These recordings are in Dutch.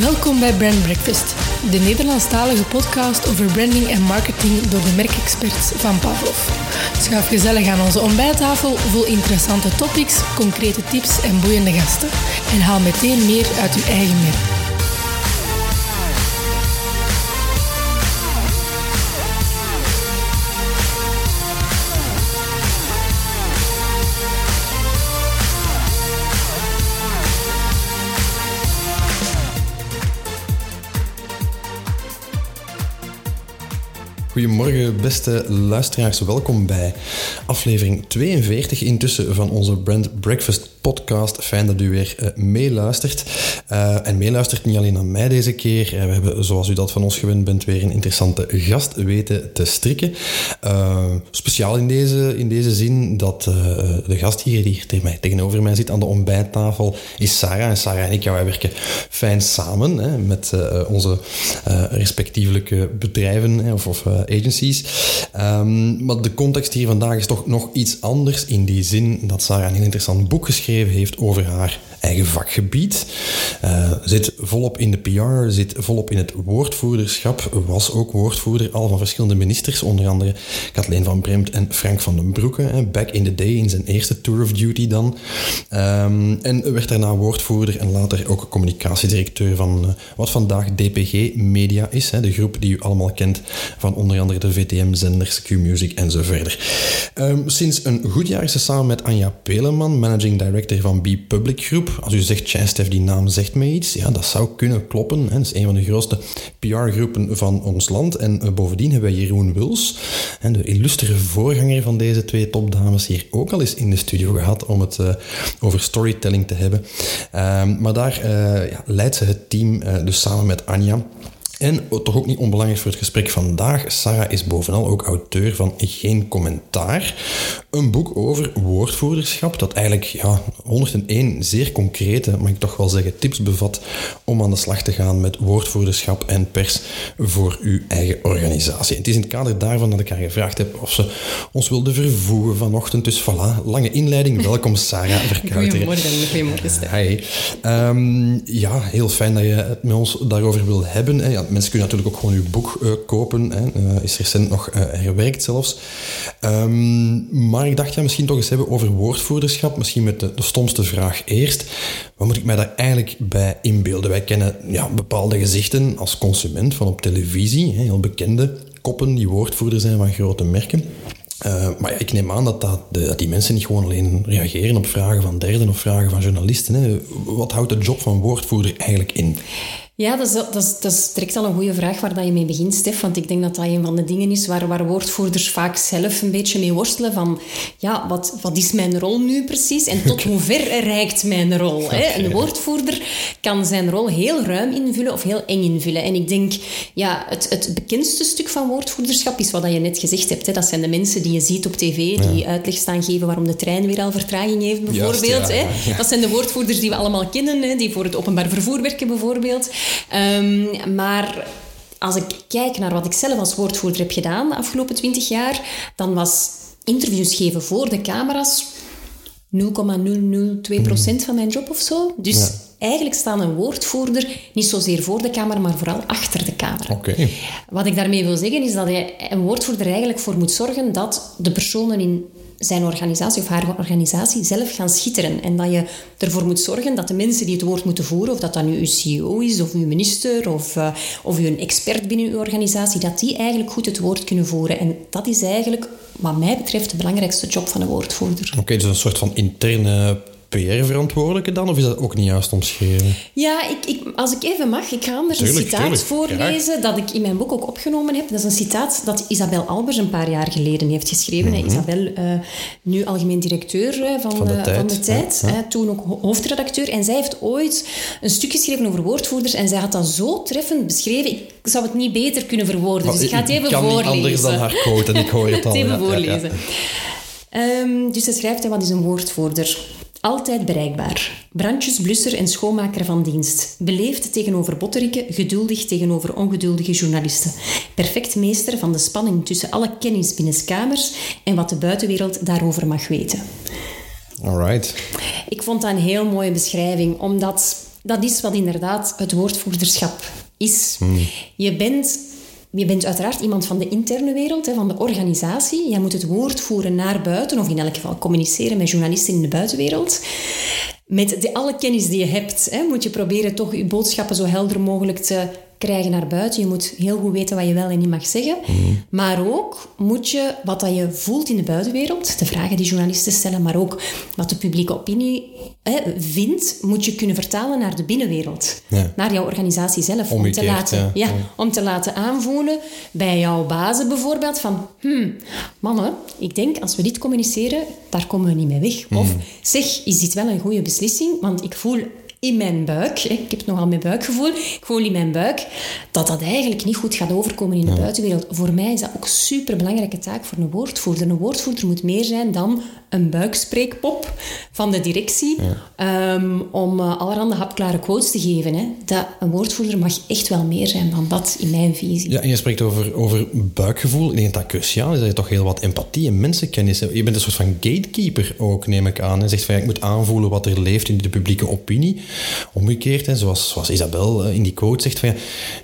Welkom bij Brand Breakfast, de Nederlandstalige podcast over branding en marketing door de merkexperts van Pavlov. Schuif gezellig aan onze ontbijttafel vol interessante topics, concrete tips en boeiende gasten. En haal meteen meer uit uw eigen merk. Goedemorgen, beste luisteraars. Welkom bij aflevering 42 intussen van onze Brand Breakfast podcast. Fijn dat u weer uh, meeluistert. Uh, en meeluistert niet alleen naar mij deze keer. Uh, we hebben, zoals u dat van ons gewend bent, weer een interessante gast weten te strikken. speciaal in deze, in deze zin dat de gast hier, die hier tegenover mij zit aan de ontbijttafel, is Sarah. En Sarah en ik, ja, wij werken fijn samen hè, met onze respectievelijke bedrijven hè, of, of agencies. Um, maar de context hier vandaag is toch nog iets anders in die zin dat Sarah een heel interessant boek geschreven heeft over haar eigen vakgebied. Uh, zit volop in de PR, zit volop in het woordvoerderschap. Was ook woordvoerder al van verschillende ministers, onder andere Kathleen van Bremt en Frank van den Broeke. Back in the day, in zijn eerste tour of duty dan. Um, en werd daarna woordvoerder en later ook communicatiedirecteur van uh, wat vandaag DPG Media is. Hè, de groep die u allemaal kent van onder andere de VTM-zenders, Q-Music en zo verder. Um, sinds een goed jaar is ze samen met Anja Peleman, managing director van B Public Group, als u zegt, Chastef, die naam zegt mij iets, ja, dat zou kunnen kloppen. Hè. Is een van de grootste PR-groepen van ons land. En uh, bovendien hebben wij Jeroen Wils, en de illustere voorganger van deze twee topdames, hier ook al eens in de studio gehad om het uh, over storytelling te hebben. Uh, maar daar uh, ja, leidt ze het team dus samen met Anja. En toch ook niet onbelangrijk voor het gesprek vandaag, Sarah is bovenal ook auteur van Geen Commentaar. Een boek over woordvoerderschap dat eigenlijk ja, 101 zeer concrete, mag ik toch wel zeggen, tips bevat om aan de slag te gaan met woordvoerderschap en pers voor uw eigen organisatie. Het is in het kader daarvan dat ik haar gevraagd heb of ze ons wilde vervoegen vanochtend. Dus voilà, lange inleiding. Welkom Sarah Verkuiteren. Goedemorgen, goedemorgen. Hi. Um, ja, heel fijn dat je het met ons daarover wil hebben. Ja, mensen kunnen natuurlijk ook gewoon uw boek uh, kopen. Hè. Uh, is recent nog herwerkt zelfs. Um, maar ik dacht, ja, misschien toch eens hebben over woordvoerderschap. Misschien met de, stomste vraag eerst. Wat moet ik mij daar eigenlijk bij inbeelden? Wij kennen ja, bepaalde gezichten als consument van op televisie. Hè, heel bekende koppen die woordvoerder zijn van grote merken. Maar ik neem aan dat, dat, dat, die mensen niet gewoon alleen reageren op vragen van derden of vragen van journalisten. Hè. Wat houdt de job van woordvoerder eigenlijk in? Ja, dat is, dat, is, dat is direct al een goede vraag waar dat je mee begint, Stef. Want ik denk dat dat een van de dingen is waar, waar woordvoerders vaak zelf een beetje mee worstelen. Van, ja, wat, wat is mijn rol nu precies? En tot hoe ver reikt mijn rol? Hè? Een woordvoerder kan zijn rol heel ruim invullen of heel eng invullen. En ik denk, ja, het, het bekendste stuk van woordvoerderschap is wat je net gezegd hebt. Hè? Dat zijn de mensen die je ziet op tv, die ja. uitleg staan geven waarom de trein weer al vertraging heeft, bijvoorbeeld. Juist, ja. Hè? Dat zijn de woordvoerders die we allemaal kennen, hè? die voor het openbaar vervoer werken, bijvoorbeeld. Um, maar als ik kijk naar wat ik zelf als woordvoerder heb gedaan de afgelopen twintig jaar, dan was interviews geven voor de camera's 0,002% van mijn job of zo. Dus ja. eigenlijk staat een woordvoerder niet zozeer voor de camera, maar vooral achter de camera. Okay. Wat ik daarmee wil zeggen is dat je een woordvoerder eigenlijk voor moet zorgen dat de personen in zijn organisatie of haar organisatie zelf gaan schitteren. En dat je ervoor moet zorgen dat de mensen die het woord moeten voeren, of dat dat nu uw CEO is, of uw minister, of, uh, of een expert binnen uw organisatie, dat die eigenlijk goed het woord kunnen voeren. En dat is eigenlijk, wat mij betreft, de belangrijkste job van een woordvoerder. Oké, dus een soort van interne PR-verantwoordelijke dan, of is dat ook niet juist omschreven? Ja, ik, ik, als ik even mag, ik ga anders tuurlijk, een citaat tuurlijk. voorlezen dat ik in mijn boek ook opgenomen heb. Dat is een citaat dat Isabel Albers een paar jaar geleden heeft geschreven. Mm -hmm. Isabel, uh, nu algemeen directeur uh, van, van, de uh, tijd, van de tijd ja, ja. toen ook hoofdredacteur. En zij heeft ooit een stuk geschreven over woordvoerders en zij had dat zo treffend beschreven. Ik zou het niet beter kunnen verwoorden, dus ik ga het even kan voorlezen. niet anders dan haar quote en ik hoor het al. het even voorlezen. Um, dus zij schrijft, wat is een woordvoerder? Altijd bereikbaar. Brandjesblusser en schoonmaker van dienst. Beleefd tegenover botterikken, geduldig tegenover ongeduldige journalisten. Perfect meester van de spanning tussen alle kennis binnenskamers en wat de buitenwereld daarover mag weten. Alright. Ik vond dat een heel mooie beschrijving, omdat dat is wat inderdaad het woordvoerderschap is. Hmm. Je bent... Je bent uiteraard iemand van de interne wereld, van de organisatie. Jij moet het woord voeren naar buiten, of in elk geval communiceren met journalisten in de buitenwereld. Met de, alle kennis die je hebt, moet je proberen toch je boodschappen zo helder mogelijk te krijgen naar buiten. Je moet heel goed weten wat je wel en niet mag zeggen. Maar ook moet je wat dat je voelt in de buitenwereld, de vragen die journalisten stellen, maar ook wat de publieke opinie hè, vindt, moet je kunnen vertalen naar de binnenwereld. Ja. Naar jouw organisatie zelf. om, te laten, ja. om te laten aanvoelen bij jouw bazen bijvoorbeeld van hmm, mannen, ik denk als we dit communiceren, daar komen we niet mee weg. Of Hmm. zeg, is dit wel een goede beslissing? Want ik voel in mijn buik, ik heb nogal mijn buikgevoel, ik voel in mijn buik dat dat eigenlijk niet goed gaat overkomen in de buitenwereld. Voor mij is dat ook een superbelangrijke taak voor een woordvoerder. Een woordvoerder moet meer zijn dan een buikspreekpop van de directie ehm, om uh, allerhande hapklare quotes te geven. Hè. Dat, een woordvoerder mag echt wel meer zijn dan dat in mijn visie. Ja, en je spreekt over, over buikgevoel. Ik denk dat dat cruciaal is, dat je toch heel wat empathie en mensenkennis hebt. Je bent een soort van gatekeeper ook, neem ik aan. En zegt van, ja, ik moet aanvoelen wat er leeft in de publieke opinie. Omgekeerd, hè, zoals, zoals Isabel in die quote zegt van,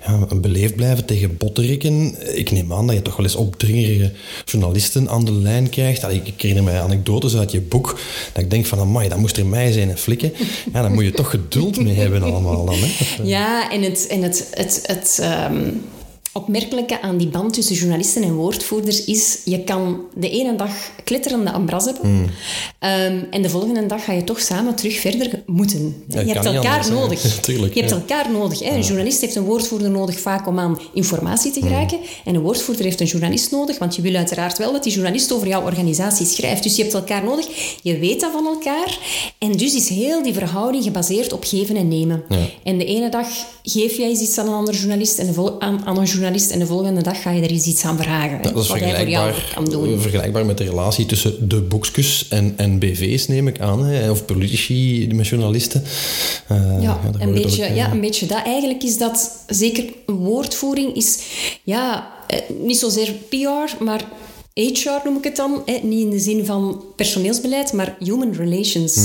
ja, beleefd blijven tegen botterikken. Ik neem aan dat je toch wel eens opdringerige journalisten aan de lijn krijgt. Allee, ik herinner mij anekdotes uit je boek, dat ik denk van, amai, dat moest er mij zijn en flikken. Ja, daar moet je toch geduld mee hebben allemaal dan, hè. Ja, en het, en het, het, het ehm, opmerkelijke aan die band tussen journalisten en woordvoerders is, je kan de ene dag klitterende ambras hebben Hmm. ehm, en de volgende dag ga je toch samen terug verder moeten. Ja, je hebt elkaar anders, hè. nodig. Tuurlijk, je hebt ja. elkaar nodig. Hè. Een journalist heeft een woordvoerder nodig vaak om aan informatie te geraken en een woordvoerder heeft een journalist nodig, want je wil uiteraard wel dat die journalist over jouw organisatie schrijft. Dus je hebt elkaar nodig, je weet dat van elkaar en dus is heel die verhouding gebaseerd op geven en nemen. En de ene dag geef jij eens iets aan een andere journalist en de vol- aan, aan een journalist en de volgende dag ga je er eens iets aan vragen. Dat is vergelijkbaar, kan doen. vergelijkbaar met de relatie tussen de boekjes en, en BV's, neem ik aan. Hè? Of politici met journalisten. Eh, Ja, een beetje, ook, ja, eh, een beetje dat. Eigenlijk is dat zeker woordvoering is ja, eh, niet zozeer PR, maar HR noem ik het dan. Hè? Niet in de zin van personeelsbeleid, maar human relations.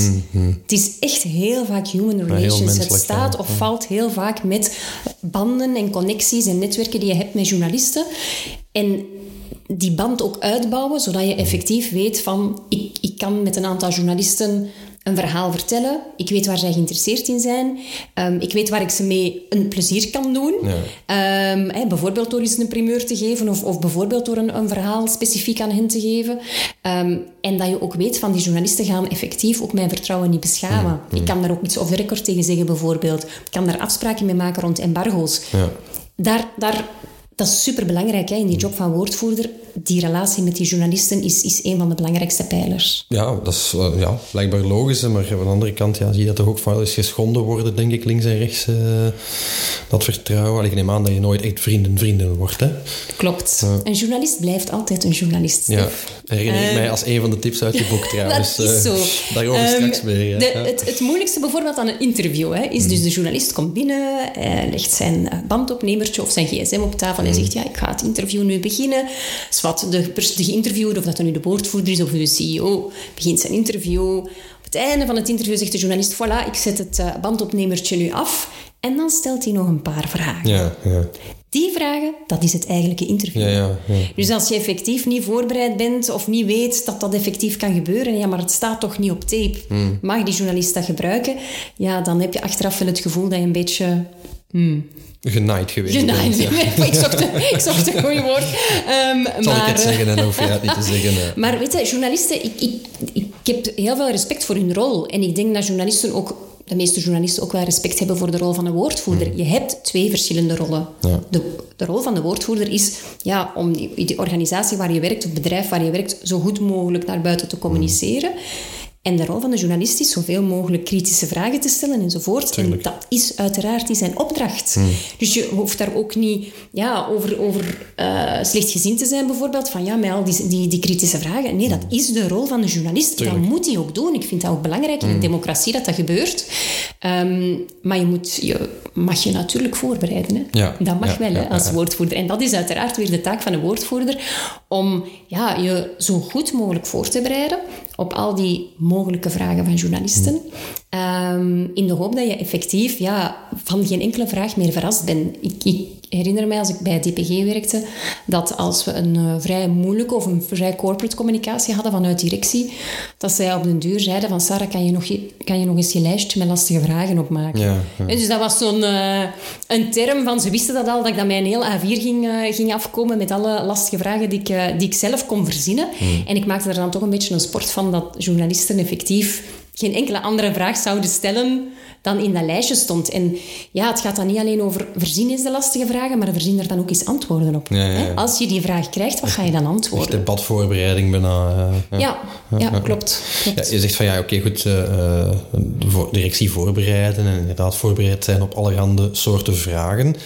Het is echt heel vaak human relations. het staat ja. of valt heel vaak met banden en connecties en netwerken die je hebt met journalisten. En die band ook uitbouwen, zodat je effectief weet van... Ik, ik kan met een aantal journalisten een verhaal vertellen. Ik weet waar zij geïnteresseerd in zijn. Ehm, ik weet waar ik ze mee een plezier kan doen. Ehm, bijvoorbeeld door eens een primeur te geven of, of bijvoorbeeld door een, een verhaal specifiek aan hen te geven. Ehm, en dat je ook weet van die journalisten gaan effectief ook mijn vertrouwen niet beschamen. Ik kan daar ook iets off the record tegen zeggen bijvoorbeeld. Ik kan daar afspraken mee maken rond embargo's. Ja. Daar, daar, dat is superbelangrijk hè, in die job van woordvoerder. Die relatie met die journalisten is, is een van de belangrijkste pijlers. Ja, dat is eh, ja, blijkbaar logisch. Maar aan de andere kant ja, zie je dat toch ook wel eens geschonden worden, denk ik, links en rechts. eh, dat vertrouwen. Allee, Ik neem aan dat je nooit echt vrienden-vrienden wordt. Hè? Klopt. Een journalist blijft altijd een journalist. Ja, herinner ik Eh, mij als een van de tips uit je boek trouwens. Dat is zo. Daarover Ehm, straks meer. Ja. de- het, het moeilijkste bijvoorbeeld aan een interview hè, is dus de journalist komt binnen, legt zijn bandopnemertje of zijn gsm op tafel en zegt ja, ik ga het interview nu beginnen. Zwat, de, pers- de geïnterviewde, of dat dan nu de woordvoerder is of de CEO, begint zijn interview. Op het einde van het interview zegt de journalist, voilà, ik zet het eh, bandopnemertje nu af. En dan stelt hij nog een paar vragen. Ja, ja. Die vragen, dat is het eigenlijke interview. Ja, ja, ja. Dus als je effectief niet voorbereid bent of niet weet dat dat effectief kan gebeuren, ja, maar het staat toch niet op tape, Hmm. mag die journalist dat gebruiken? Ja, dan heb je achteraf wel het gevoel dat je een beetje Genaaid geweest genaaid bent, ja. bent. ik, zocht, ik zocht een goed woord. Ehm, Zal maar, ik het zeggen en dan hoef je het niet te zeggen. hè. maar weet je, journalisten, ik, ik, ik heb heel veel respect voor hun rol. En ik denk dat journalisten ook, de meeste journalisten ook wel respect hebben voor de rol van een woordvoerder. Je hebt twee verschillende rollen. Ja. De, de rol van de woordvoerder is ja, om die, die organisatie waar je werkt, of het bedrijf waar je werkt, zo goed mogelijk naar buiten te communiceren. En de rol van de journalist is zoveel mogelijk kritische vragen te stellen enzovoort. En dat is uiteraard die zijn opdracht. Dus je hoeft daar ook niet ja, over, over eh, slechtgezind te zijn, bijvoorbeeld. Van ja, met al die, die, die kritische vragen. Nee, dat is de rol van de journalist. Dat moet hij ook doen. Ik vind dat ook belangrijk in een democratie dat dat gebeurt. Ehm, maar je, moet, je mag je natuurlijk voorbereiden. Hè? Ja, Dat mag ja, wel hè, als woordvoerder. En dat is uiteraard weer de taak van een woordvoerder. Om ja, je zo goed mogelijk voor te bereiden op al die mogelijke vragen van journalisten. Ehm, in de hoop dat je effectief ja, van geen enkele vraag meer verrast bent. Ik, ik herinner mij als ik bij DPG werkte, dat als we een uh, vrij moeilijke of een vrij corporate communicatie hadden vanuit directie, dat zij op den duur zeiden van Sarah, kan je nog, kan je nog eens je lijstje met lastige vragen opmaken? Ja, ja. Dus dat was zo'n uh, een term van, ze wisten dat al, dat ik dat mij een heel A4 ging, uh, ging afkomen met alle lastige vragen die ik, die ik zelf kon verzinnen. Hmm. En ik maakte er dan toch een beetje een sport van dat journalisten effectief geen enkele andere vraag zouden stellen dan in dat lijstje stond. En ja, het gaat dan niet alleen over voorzien is de lastige vragen, maar voorzien er dan ook eens antwoorden op. Als je die vraag krijgt, wat ga je dan antwoorden? Echt debatvoorbereiding bijna. Ja. Ja, ja, klopt. klopt. je zegt van ja, oké, goed, uh, directie voorbereiden en inderdaad voorbereid zijn op allerhande soorten vragen.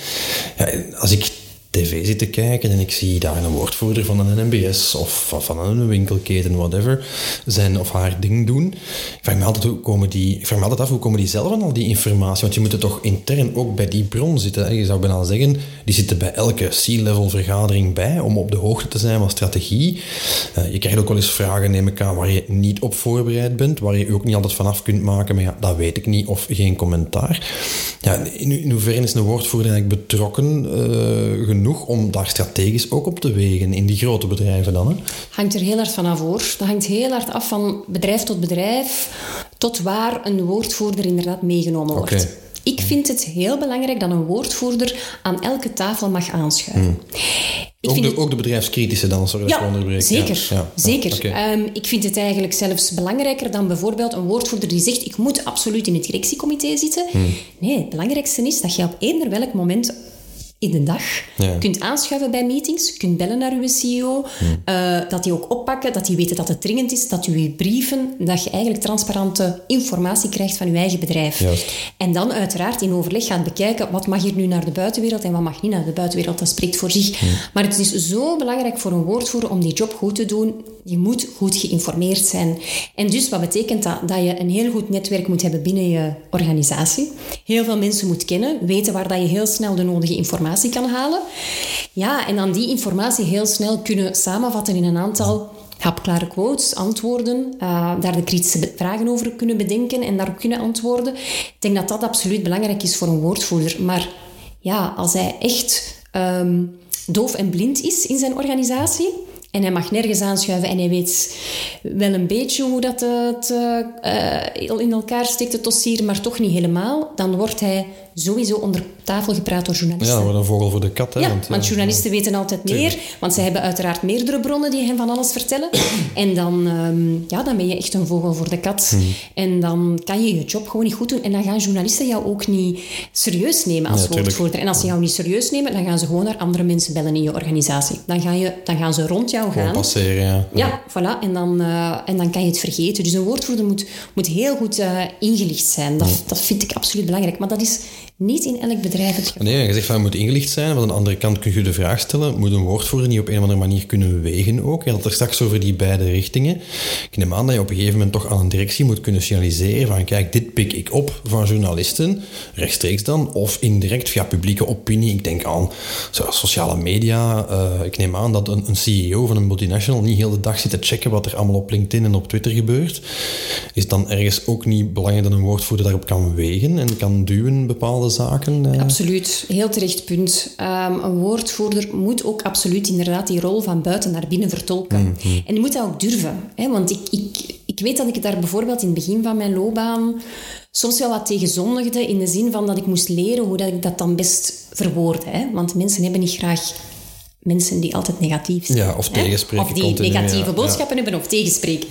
Ja, als ik tv zit te kijken en ik zie daar een woordvoerder van een NMBS of van een winkelketen, whatever, zijn of haar ding doen. Ik vraag me altijd, komen die, af, hoe komen die zelf al die informatie? Want je moet er toch intern ook bij die bron zitten. Je zou bijna zeggen, die zitten bij elke C-level vergadering bij om op de hoogte te zijn van strategie. Uh, je krijgt ook wel eens vragen, neem ik aan, waar je niet op voorbereid bent, waar je ook niet altijd vanaf kunt maken, maar ja, dat weet ik niet, of geen commentaar. Ja, in, hoeverre is een woordvoerder eigenlijk betrokken genoeg om daar strategisch ook op te wegen in die grote bedrijven dan? Hè? Hangt er heel hard van af hoor. Dat hangt heel hard af van bedrijf tot bedrijf, tot waar een woordvoerder inderdaad meegenomen wordt. Ik vind het heel belangrijk dat een woordvoerder aan elke tafel mag aanschuiven. Hmm. Ook de, ook de, bedrijfskritische dan, sorry ja, dat Zeker, ja, zeker. Ehm, ik vind het eigenlijk zelfs belangrijker dan bijvoorbeeld een woordvoerder die zegt ik moet absoluut in het directiecomité zitten. Hmm. Nee, het belangrijkste is dat je op eender welk moment in de dag. Ja. kunt aanschuiven bij meetings, kunt bellen naar uw CEO, hmm. uh, dat die ook oppakken, dat die weten dat het dringend is, dat u brieven, dat je eigenlijk transparante informatie krijgt van uw eigen bedrijf. Juist. En dan uiteraard in overleg gaat bekijken wat mag hier nu naar de buitenwereld en wat mag niet naar de buitenwereld. Dat spreekt voor zich. Hmm. Maar het is zo belangrijk voor een woordvoerder om die job goed te doen. Je moet goed geïnformeerd zijn. En dus wat betekent dat? Dat je een heel goed netwerk moet hebben binnen je organisatie. Heel veel mensen moet kennen, weten waar dat je heel snel de nodige informatie kan halen. Ja, en dan die informatie heel snel kunnen samenvatten in een aantal hapklare quotes, antwoorden, uh, daar de kritische vragen over kunnen bedenken en daarop kunnen antwoorden. Ik denk dat dat absoluut belangrijk is voor een woordvoerder. Maar ja, als hij echt um, doof en blind is in zijn organisatie, en hij mag nergens aanschuiven en hij weet wel een beetje hoe dat het uh, in elkaar steekt, het dossier, maar toch niet helemaal. Dan wordt hij sowieso onder tafel gepraat door journalisten. Ja, wordt een vogel voor de kat. Hè, ja, want, want journalisten weten altijd meer, want zij hebben uiteraard meerdere bronnen die hen van alles vertellen. en dan, um, ja, dan ben je echt een vogel voor de kat. Hmm. En dan kan je je job gewoon niet goed doen. En dan gaan journalisten jou ook niet serieus nemen als ja, woordvoerder. En als ze jou niet serieus nemen, dan gaan ze gewoon naar andere mensen bellen in je organisatie. Dan gaan, je, dan gaan ze rond jou gaan. passeren, ja. Ja, voilà. En dan, uh, en dan kan je het vergeten. Dus een woordvoerder moet, moet heel goed uh, ingelicht zijn. Dat, dat vind ik absoluut belangrijk. Maar dat is niet in elk bedrijf het. Nee, je zegt van je moet ingelicht zijn. Maar aan de andere kant kun je de vraag stellen, moet een woordvoerder niet op een of andere manier kunnen wegen ook? Had het er straks over die beide richtingen. Ik neem aan dat je op een gegeven moment toch aan een directie moet kunnen signaliseren van kijk, dit pik ik op van journalisten, rechtstreeks dan, of indirect via publieke opinie. Ik denk aan sociale media. Uh, ik neem aan dat een, een, CEO van een multinational niet heel de dag zit te checken wat er allemaal op LinkedIn en op Twitter gebeurt. Is dan ergens ook niet belangrijk dat een woordvoerder daarop kan wegen en kan duwen bepaalde zaken? Uh... Absoluut, heel terecht punt. Um, een woordvoerder moet ook absoluut inderdaad die rol van buiten naar binnen vertolken. Mm -hmm. En die moet dat ook durven. Hè? Want ik, ik, ik weet dat ik daar bijvoorbeeld in het begin van mijn loopbaan soms wel wat tegen zondigde in de zin van dat ik moest leren hoe dat ik dat dan best verwoord. Hè? Want mensen hebben niet graag mensen die altijd negatief zijn. Ja, of tegenspreken. Of die negatieve boodschappen hebben of tegenspreken.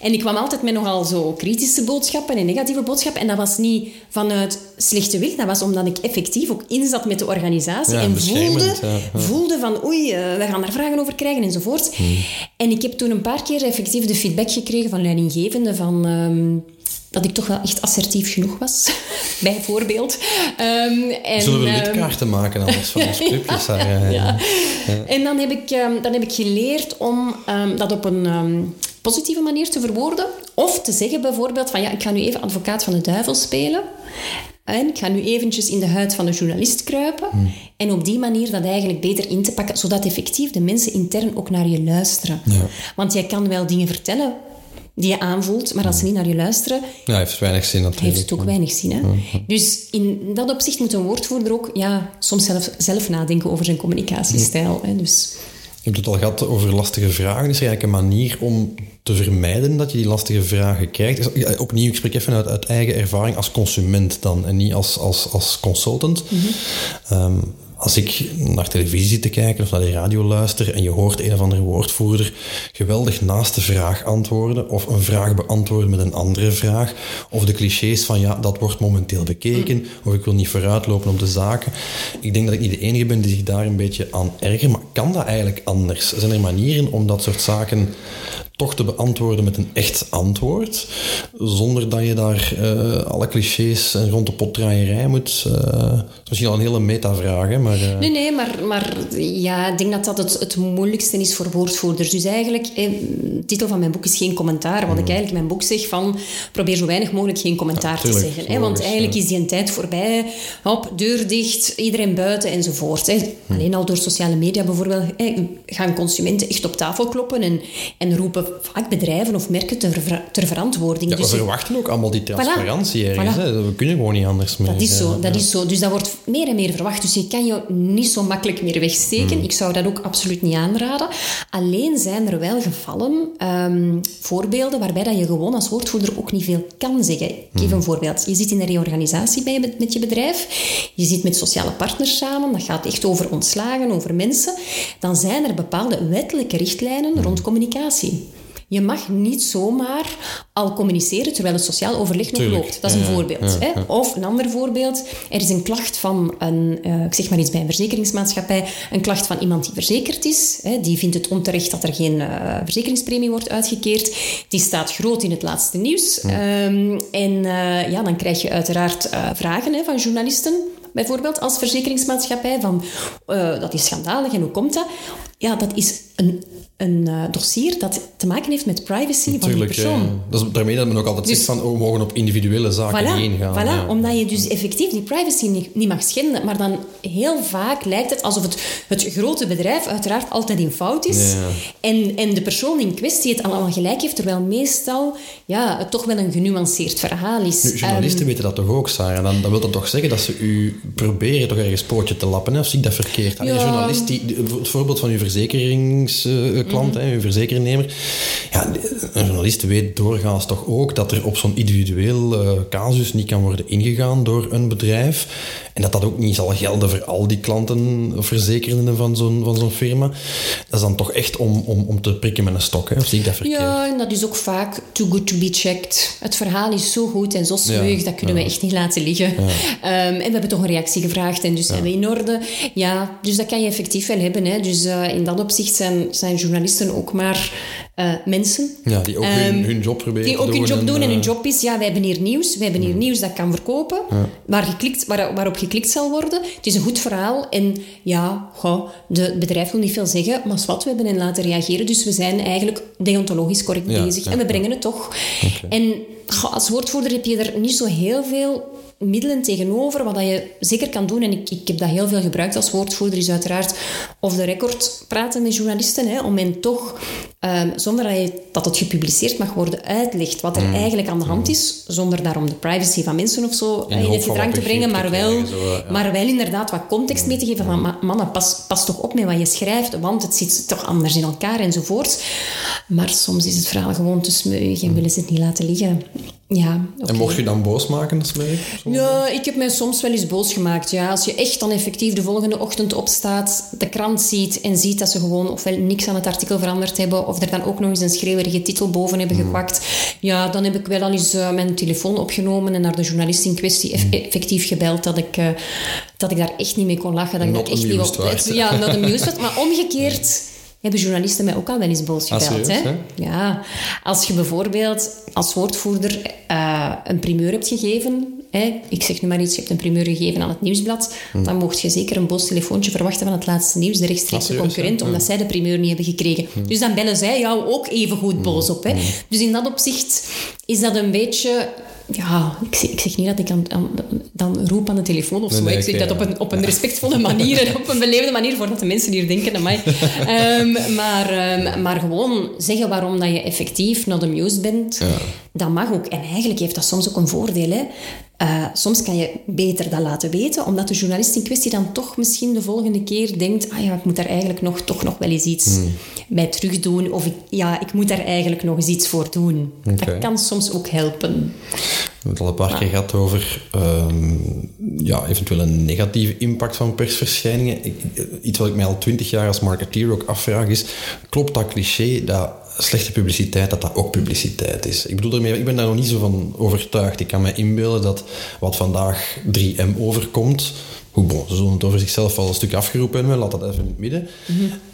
En ik kwam altijd met nogal zo kritische boodschappen en negatieve boodschappen. En dat was niet vanuit slechte wil, dat was omdat ik effectief ook inzat met de organisatie en voelde, voelde van oei, uh, we gaan daar vragen over krijgen enzovoort. Hmm. En ik heb toen een paar keer effectief de feedback gekregen van leidinggevenden van... Um, dat ik toch wel echt assertief genoeg was, bijvoorbeeld. Um, en, Zullen we lidkaarten um, maken anders van ons clubjes? ja, ja, ja. En dan heb ik, um, dan heb ik geleerd om dat op een positieve manier te verwoorden. Of te zeggen bijvoorbeeld van ja, ik ga nu even advocaat van de duivel spelen. En ik ga nu eventjes in de huid van de journalist kruipen. Hmm. En op die manier dat eigenlijk beter in te pakken, zodat effectief de mensen intern ook naar je luisteren. Ja. Want jij kan wel dingen vertellen die je aanvoelt, maar als ze niet naar je luisteren, Ja, heeft weinig zin natuurlijk. heeft het ook weinig zin. Hè? Dus in dat opzicht moet een woordvoerder ook ja, soms zelf, zelf nadenken over zijn communicatiestijl. Hè? Dus, Je hebt het al gehad over lastige vragen. Is er eigenlijk een manier om te vermijden dat je die lastige vragen krijgt? Is- opnieuw, ik spreek even uit, uit eigen ervaring als consument dan en niet als, als, als consultant. Ehm, als ik naar televisie zit te kijken of naar de radio luister en je hoort een of andere woordvoerder geweldig naast de vraag antwoorden of een vraag beantwoorden met een andere vraag of de clichés van ja, dat wordt momenteel bekeken of ik wil niet vooruitlopen op de zaken. Ik denk dat ik niet de enige ben die zich daar een beetje aan ergert, maar kan dat eigenlijk anders? Zijn er manieren om dat soort zaken toch te beantwoorden met een echt antwoord, zonder dat je daar eh, alle clichés en rond de potdraaierij moet... dat is misschien al een hele metavraag, maar... eh, Nee, nee, maar, maar ja, ik denk dat dat het, het moeilijkste is voor woordvoerders. Dus eigenlijk, eh, de titel van mijn boek is geen commentaar. Wat ik eigenlijk in mijn boek zeg van, probeer zo weinig mogelijk geen commentaar te tuurlijk, zeggen. Hè, want eigenlijk ja. is die een tijd voorbij. Hop, deur dicht, iedereen buiten enzovoort. Hè. Alleen al door sociale media bijvoorbeeld gaan consumenten echt op tafel kloppen en, en roepen vaak bedrijven of merken ter, ver- ter verantwoording. Ja, Dus we verwachten ook allemaal die transparantie Voilà. ergens. Voilà. Hè. We kunnen gewoon niet anders meer. Dat is zo, eh, dat is zo. Dus dat wordt meer en meer verwacht. Dus je kan je niet zo makkelijk meer wegsteken. Hmm. Ik zou dat ook absoluut niet aanraden. Alleen zijn er wel gevallen, ehm, voorbeelden, waarbij dat je gewoon als woordvoerder ook niet veel kan zeggen. Ik Hmm. geef een voorbeeld. Je zit in een reorganisatie bij je, met je bedrijf. Je zit met sociale partners samen. Dat gaat echt over ontslagen, over mensen. Dan zijn er bepaalde wettelijke richtlijnen Hmm. rond communicatie. Je mag niet zomaar al communiceren terwijl het sociaal overleg nog Tuurlijk, loopt. Dat is een ja, voorbeeld. ja, hè? Of een ander voorbeeld. Er is een klacht van een, eh, ik zeg maar iets bij een verzekeringsmaatschappij, een klacht van iemand die verzekerd is. Hè? Die vindt het onterecht dat er geen eh, verzekeringspremie wordt uitgekeerd. Die staat groot in het laatste nieuws. Ehm, en eh, ja, dan krijg je uiteraard vragen hè, van journalisten. Bijvoorbeeld als verzekeringsmaatschappij van dat is schandalig en hoe komt dat? Ja, dat is een, een eh, dossier dat te maken heeft met privacy van Tuurlijk, persoon. ja. Dat is daarmee dat men ook altijd Dus- zegt van oh, we mogen op individuele zaken Voilà, niet ingaan. voilà, ja. omdat je dus effectief die privacy niet, niet mag schenden. Maar dan heel vaak lijkt het alsof het, het grote bedrijf uiteraard altijd in fout is. Ja. En, en de persoon in kwestie het allemaal gelijk heeft, terwijl meestal ja, het toch wel een genuanceerd verhaal is. Nu, journalisten Ehm, weten dat toch ook, Sarah? Dan, dan wil dat toch zeggen dat ze u proberen toch ergens pootje te lappen, hè? of zie ik dat verkeerd? Allee, Een journalist, die, het voorbeeld van uw verzekeringsklant, Mhm. hè, uw verzekernemer. Ja, een journalist weet doorgaans toch ook dat er op zo'n individueel eh, casus niet kan worden ingegaan door een bedrijf. En dat dat ook niet zal gelden voor al die klanten of verzekerden van zo'n van zo'n firma. Dat is dan toch echt om, om, om te prikken met een stok, hè? of zie ik dat verkeerd? Ja, en dat is ook vaak too good to be checked. Het verhaal is zo goed en zo smeuig, dat kunnen we echt niet laten liggen. Ehm, en we hebben toch een reactie gevraagd en dus zijn we in orde. Ja, dus dat kan je effectief wel hebben. Hè. Dus eh, in dat opzicht zijn, zijn journalisten ook maar eh, mensen. Ja, die ook hun, Ehm, hun job proberen Die ook hun job doen en eh, hun job is, ja, wij hebben hier nieuws. Wij hebben hier nieuws dat kan verkopen, waar geklikt, waar, waarop geklikt zal worden. Het is een goed verhaal en ja, goh, de, het bedrijf wil niet veel zeggen, maar wat, we hebben hen laten reageren. Dus we zijn eigenlijk deontologisch correct Ja, bezig en we brengen het toch. En goh, als woordvoerder heb je er niet zo heel veel middelen tegenover. Wat dat je zeker kan doen, en ik, ik heb dat heel veel gebruikt als woordvoerder, is uiteraard off the record praten met journalisten, hè, om hen toch, ehm, zonder dat, je, dat het gepubliceerd mag worden, uitlegt wat er Mm. eigenlijk aan de hand is, zonder daarom de privacy van mensen of zo de in het gedrang te brengen, maar wel, krijgen, zo, ja. maar wel inderdaad wat context mee te geven van "Ma- mannen, pas, pas toch op met wat je schrijft, want het zit toch anders in elkaar enzovoort. Maar soms is het verhaal gewoon te smeuig en willen ze het niet laten liggen. Ja. En mocht je dan boos maken, dat merk? Ja, ik heb mij soms wel eens boos gemaakt. Ja. Als je echt dan effectief de volgende ochtend opstaat, de krant ziet en ziet dat ze gewoon ofwel niks aan het artikel veranderd hebben, of er dan ook nog eens een schreeuwerige titel boven hebben gekwakt, ja, dan heb ik wel al eens eh, mijn telefoon opgenomen en naar de journalist in kwestie eff- effectief gebeld dat ik, eh, dat ik daar echt niet mee kon lachen. Dat ik daar echt niet op... Ja, not amused werd. Maar omgekeerd hebben journalisten mij ook al wel eens boos Ah, gebeld. hè? hè? Ja, als je bijvoorbeeld als woordvoerder eh, een primeur hebt gegeven, hè, ik zeg nu maar iets, je hebt een primeur gegeven aan het nieuwsblad, dan mocht je zeker een boos telefoontje verwachten van het laatste nieuws, de rechtstreekse Ah, concurrent, hè? omdat zij de primeur niet hebben gekregen. Dus dan bellen zij jou ook even goed boos op. Hè. Dus in dat opzicht is dat een beetje... ja, ik zeg, ik zeg niet dat ik aan, aan- dan roep aan de telefoon of zo. Nee, hè. nee, ik zeg dat op ja. een, op een respectvolle manier en op een beleefde manier, voordat de mensen hier denken aan mij. Ehm, maar, ehm, maar gewoon zeggen waarom dat je effectief not amused bent, dat mag ook. En eigenlijk heeft dat soms ook een voordeel. Hè. Eh, soms kan je beter dat laten weten, omdat de journalist in kwestie dan toch misschien de volgende keer denkt ah ja, ik moet daar eigenlijk nog, toch nog wel eens iets Hmm. bij terugdoen. Of ik, ja, ik moet daar eigenlijk nog eens iets voor doen. Dat kan soms ook helpen. We hebben het al een paar keer gehad over ehm, ja, eventueel een negatieve impact van persverschijningen. Ik- iets wat ik mij al twintig jaar als marketeer ook afvraag is, klopt dat cliché dat slechte publiciteit, dat dat ook publiciteit is? Ik bedoel daarmee, ik ben daar nog niet zo van overtuigd. Ik kan me inbeelden dat wat vandaag 3M overkomt, hoe bon, ze zullen het over zichzelf wel een stuk afgeroepen hebben, laat dat even in het midden.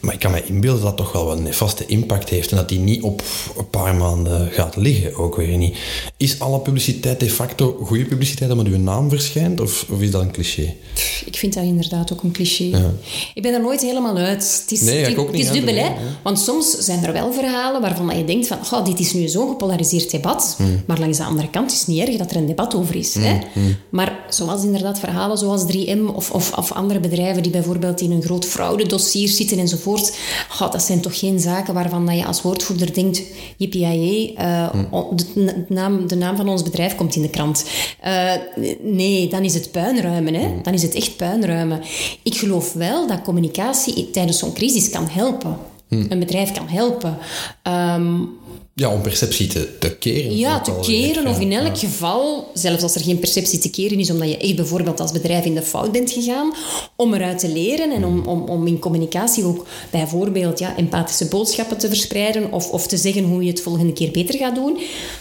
Maar ik kan me inbeelden dat dat toch wel een nefaste impact heeft en dat die niet op een paar maanden gaat liggen, ook weer niet. Is alle publiciteit de facto goede publiciteit omdat uw naam verschijnt, of, of is dat een cliché? Ik vind dat inderdaad ook een cliché. Ik ben er nooit helemaal uit. Het is, Nee, het, het is dubbel, hè. Want soms zijn er wel verhalen waarvan je denkt van... Oh, dit is nu zo'n gepolariseerd debat. Hmm. Maar langs de andere kant is het niet erg dat er een debat over is. Hè? Hmm, Maar zoals inderdaad verhalen zoals 3M of, of, of andere bedrijven die bijvoorbeeld in een groot fraudedossier zitten enzovoort. Dat zijn toch geen zaken waarvan dat je als woordvoerder denkt... Yippie eh de, de naam, de naam van ons bedrijf komt in de krant. Eh, nee, dan is het puinruimen. Hè? Dan is het echt puinruimen. Ik geloof wel dat communicatie tijdens zo'n crisis kan helpen. Een bedrijf kan helpen. Ehm, Ja, om perceptie te, te keren. ja, te keren of in ja. elk geval, zelfs als er geen perceptie te keren is, omdat je echt bijvoorbeeld als bedrijf in de fout bent gegaan, om eruit te leren en om, om, om in communicatie ook bijvoorbeeld ja, empathische boodschappen te verspreiden of, of te zeggen hoe je het volgende keer beter gaat doen.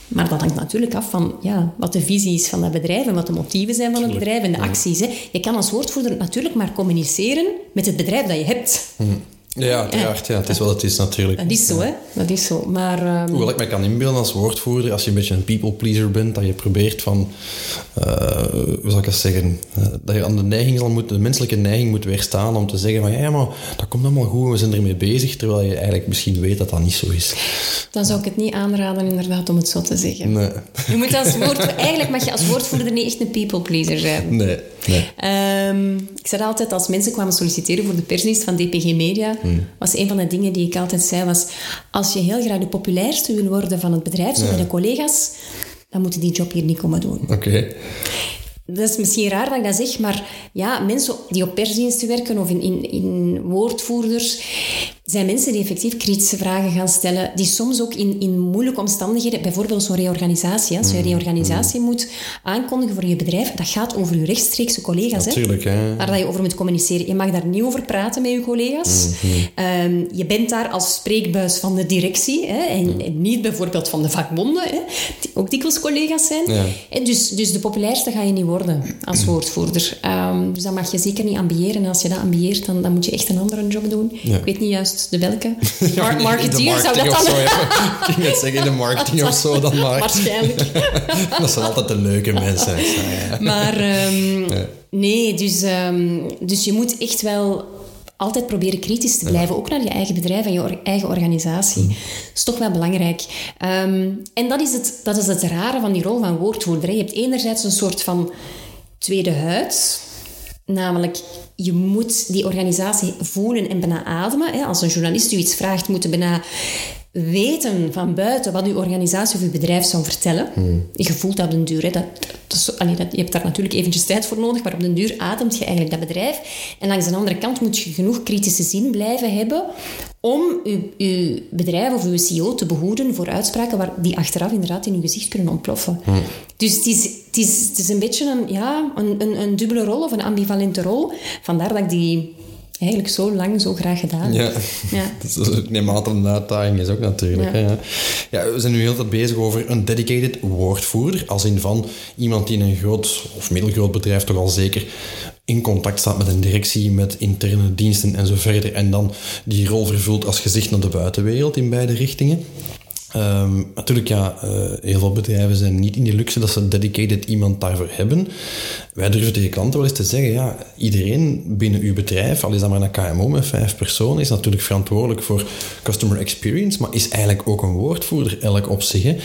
Maar dat hangt natuurlijk af van ja, wat de visie is van dat bedrijf en wat de motieven zijn van het bedrijf en de acties. Hè. Je kan als woordvoerder natuurlijk maar communiceren met het bedrijf dat je hebt. Ja, uiteraard. Ja, het is wat het is natuurlijk. Dat is zo, hè. Dat is zo. Maar... ehm, Hoewel ik me kan inbeelden als woordvoerder, als je een beetje een people pleaser bent, dat je probeert van, eh, hoe zal ik dat zeggen, Eh, dat je aan de neiging zal moeten, de menselijke neiging moet weerstaan om te zeggen van, ja, ja, maar dat komt allemaal goed, we zijn ermee bezig, terwijl je eigenlijk misschien weet dat dat niet zo is. Dan zou ik het niet aanraden, inderdaad, om het zo te zeggen. Nee, Je moet als woord, eigenlijk mag je als woordvoerder niet echt een people pleaser zijn. nee, nee. Ehm, ik zei altijd, als mensen kwamen solliciteren voor de persdienst van DPG Media, was een van de dingen die ik altijd zei, was als je heel graag de populairste wil worden van het bedrijf, zo bij de collega's, dan moeten die job hier niet komen doen. Oké. Dat is misschien raar dat ik dat zeg, maar ja, mensen die op persdiensten werken of in, in, in woordvoerders, zijn mensen die effectief kritische vragen gaan stellen, die soms ook in, in moeilijke omstandigheden, bijvoorbeeld zo'n reorganisatie, als je een reorganisatie moet aankondigen voor je bedrijf, dat gaat over je rechtstreekse collega's. Natuurlijk, hè. Waar dat je over moet communiceren. Je mag daar niet over praten met je collega's. Ehm, je bent daar als spreekbuis van de directie hè, en, en niet bijvoorbeeld van de vakbonden, hè, die ook dikwijls collega's zijn. Ja. Hè, dus, dus de populairste ga je niet worden als woordvoerder. Ehm, dus dat mag je zeker niet ambiëren. En als je dat ambieert, dan, dan moet je echt een andere job doen. Ja. Ik weet niet juist de welke. Ja, Mar- de marketeer zou dat dan... zo, ja. Ik ging net zeggen, in de marketing of zo dan maar. Waarschijnlijk. Dat zijn altijd de leuke mensen. hè. Maar ehm, nee, dus, ehm, dus je moet echt wel altijd proberen kritisch te blijven. Ook naar je eigen bedrijf en je or- eigen organisatie. Dat is toch wel belangrijk. Ehm, en dat is, het, dat is het rare van die rol van woordvoerder. Je hebt enerzijds een soort van tweede huid. Namelijk, je moet die organisatie voelen en bijna ademen. hè. Als een journalist u iets vraagt, moet je bijna weten van buiten wat uw organisatie of uw bedrijf zou vertellen. Je voelt dat op den duur. Hè. Dat, dat is, allee, dat, je hebt daar natuurlijk eventjes tijd voor nodig, maar op den duur ademt je eigenlijk dat bedrijf. En langs de andere kant moet je genoeg kritische zin blijven hebben om uw, uw bedrijf of uw CEO te behoeden voor uitspraken waar die achteraf inderdaad in uw gezicht kunnen ontploffen. Dus het is, het, is, het is een beetje een, ja, een, een, een dubbele rol of een ambivalente rol. Vandaar dat ik die eigenlijk zo lang zo graag gedaan heb. Ja. Ja. Dat is, ik neem aan dat een uitdaging is ook natuurlijk. Ja. hè, Ja. Ja, we zijn nu heel tijd bezig over een dedicated woordvoerder. Als in van iemand die in een groot of middelgroot bedrijf toch al zeker in contact staat met een directie, met interne diensten en zo verder. En dan die rol vervult als gezicht naar de buitenwereld in beide richtingen. Ehm, natuurlijk, ja, eh, heel veel bedrijven zijn niet in die luxe dat ze dedicated iemand daarvoor hebben. Wij durven tegen klanten wel eens te zeggen, ja, iedereen binnen uw bedrijf, al is dat maar een KMO met vijf personen, is natuurlijk verantwoordelijk voor customer experience, maar is eigenlijk ook een woordvoerder elk op zich.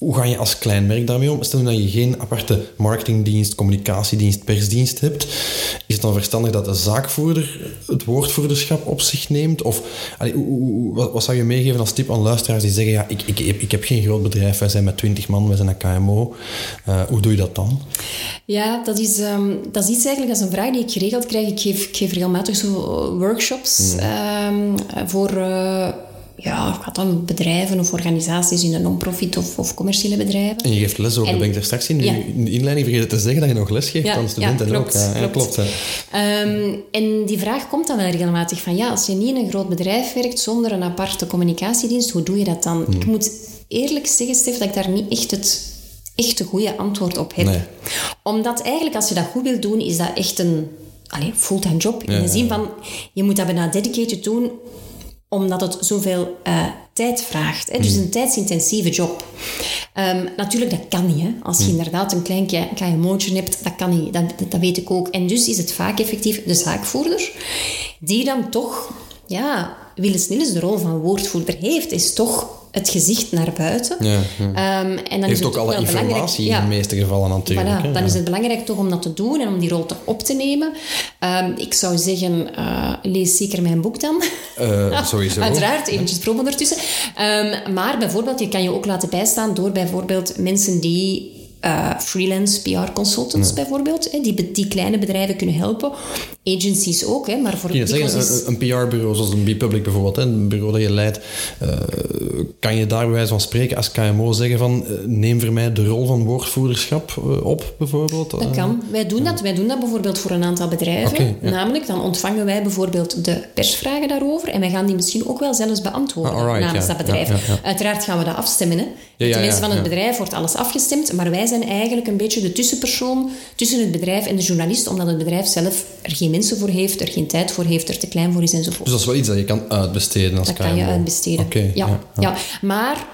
Hoe ga je als klein merk daarmee om? Stel dat je geen aparte marketingdienst, communicatiedienst, persdienst hebt, is het dan verstandig dat de zaakvoerder het woordvoerderschap op zich neemt? Of allee, wat, zou je meegeven als tip aan luisteraars die zeggen, ja, ik, ik, ik, ik heb geen groot bedrijf, wij zijn met 20 man, wij zijn een KMO. Uh, hoe doe je dat dan? Ja, dat is, um, dat is iets eigenlijk, dat is een vraag die ik geregeld krijg. Ik geef, ik geef regelmatig zo workshops mm. um, voor... Uh, ja, gaat dan bedrijven of organisaties in de non-profit of, of, commerciële bedrijven. En je geeft les over, en, ben ik er straks in, ja. in de inleiding vergeten te zeggen dat je nog les geeft ja, aan studenten ja, klopt, ook. Ja, klopt. klopt um, en die vraag komt dan wel regelmatig van, ja, als je niet in een groot bedrijf werkt zonder een aparte communicatiedienst, hoe doe je dat dan? Hmm. Ik moet eerlijk zeggen, Stef, dat ik daar niet echt het echt een goede antwoord op heb. Nee. Omdat eigenlijk, als je dat goed wilt doen, is dat echt een fulltime job. In de zin van, je moet dat bijna dedicated doen omdat het zoveel uh, tijd vraagt. Hè? Dus mm. een tijdsintensieve job. Um, natuurlijk, dat kan niet. Hè? Als je mm. inderdaad een klein KMO'tje hebt, dat kan niet. Dat, dat, weet ik ook. En dus is het vaak effectief de zaakvoerder die dan toch, ja, willens nillens de rol van woordvoerder heeft, is toch het gezicht naar buiten. Ja, ja. Um, en dan Heeft is ook alle informatie in de meeste gevallen natuurlijk. Voilà, dan is het belangrijk toch om dat te doen en om die rol te op te nemen. Um, ik zou zeggen, uh, lees zeker mijn boek dan. Uh, sowieso. Uiteraard, eventjes promo ertussen. Um, maar bijvoorbeeld, je kan je ook laten bijstaan door bijvoorbeeld mensen die uh, freelance PR-consultants bijvoorbeeld, die, die kleine bedrijven kunnen helpen. Agencies ook, hè, maar voor zeggen, is... Een, PR-bureau zoals een B-Public bijvoorbeeld, hè, een bureau dat je leidt, uh, kan je daar bij wijze van spreken als KMO zeggen van uh, neem voor mij de rol van woordvoerderschap op, bijvoorbeeld? Dat kan. Wij doen dat. Wij doen dat bijvoorbeeld voor een aantal bedrijven. Okay, ja. Namelijk, dan ontvangen wij bijvoorbeeld de persvragen daarover en wij gaan die misschien ook wel zelfs beantwoorden ah, right, namens dat bedrijf. Uiteraard gaan we dat afstemmen. Hè. Met de mensen van het bedrijf wordt alles afgestemd, maar wij zijn eigenlijk een beetje de tussenpersoon tussen het bedrijf en de journalist, omdat het bedrijf zelf er geen mensen voor heeft, er geen tijd voor heeft, er te klein voor is enzovoort. Dus dat is wel iets dat je kan uitbesteden als Dat kan je uitbesteden. Okay, ja, ja, ja. Maar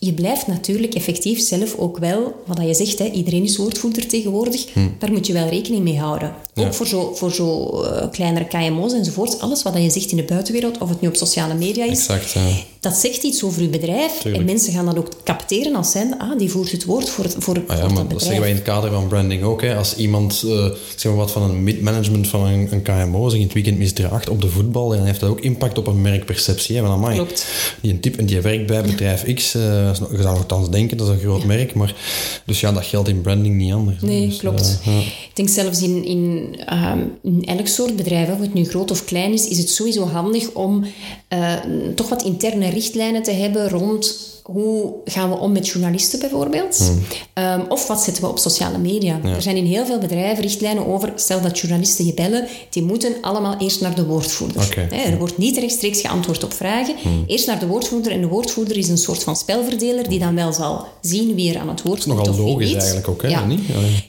je blijft natuurlijk effectief zelf ook wel, wat je zegt, hè, iedereen is woordvoerder tegenwoordig, hm. daar moet je wel rekening mee houden. Ook voor zo, voor zo uh, kleinere KMO's enzovoort. Alles wat je zegt in de buitenwereld, of het nu op sociale media is, exact, ja. dat zegt iets over je bedrijf. En mensen gaan dat ook capteren als zijn, ah, die voert het woord voor, voor, ah, ja, voor dat, dat zeggen wij in het kader van branding ook. Hè. Als iemand, uh, zeg maar wat van een mid-management van een, een, KMO zich in het weekend misdraagt op de voetbal, dan heeft dat ook impact op een merkperceptie. Hè. Van, amai, Klopt. Die een type en die werkt bij bedrijf X, uh, je zou nogthans denken, dat is een groot merk, maar dus ja, dat geldt in branding niet anders. Nee, dus, klopt. Ik denk zelfs in, in in elk soort bedrijf, of het nu groot of klein is, is het sowieso handig om uh, toch wat interne richtlijnen te hebben rond hoe gaan we om met journalisten bijvoorbeeld? Hmm. Um, of wat zetten we op sociale media? Er zijn in heel veel bedrijven richtlijnen over, stel dat journalisten je bellen, die moeten allemaal eerst naar de woordvoerder. Okay. er wordt niet rechtstreeks geantwoord op vragen. Hmm. Eerst naar de woordvoerder. En de woordvoerder is een soort van spelverdeler die dan wel zal zien wie er aan het woord komt. Dat is nogal logisch eigenlijk ook, hè? Ja. Niet?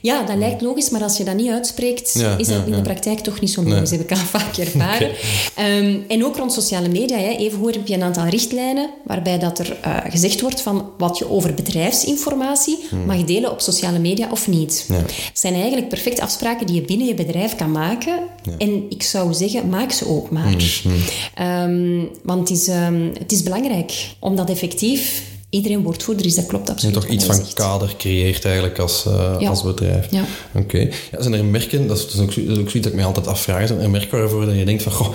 ja, dat lijkt logisch, maar als je dat niet uitspreekt, is dat in de praktijk toch niet zo logisch. Nee. heb ik al vaak ervaren. Okay. Um, ehm, en ook rond sociale media. Hè. Even heb je een aantal richtlijnen waarbij dat er uh, gezegd wordt van wat je over bedrijfsinformatie hmm. mag delen op sociale media of niet. Ja. Het zijn eigenlijk perfecte afspraken die je binnen je bedrijf kan maken. En ik zou zeggen, maak ze ook maar. Hmm, hmm. Um, want het is, um, het is belangrijk om dat effectief iedereen woordvoerder is, dat klopt absoluut. En toch iets van kader creëert eigenlijk als, uh, als bedrijf. Ja. Oké. Ja, zijn er merken, dat is, dat is, ook, dat is ook zoiets dat ik mij altijd afvraag, zijn er merken waarvoor je denkt van, goh,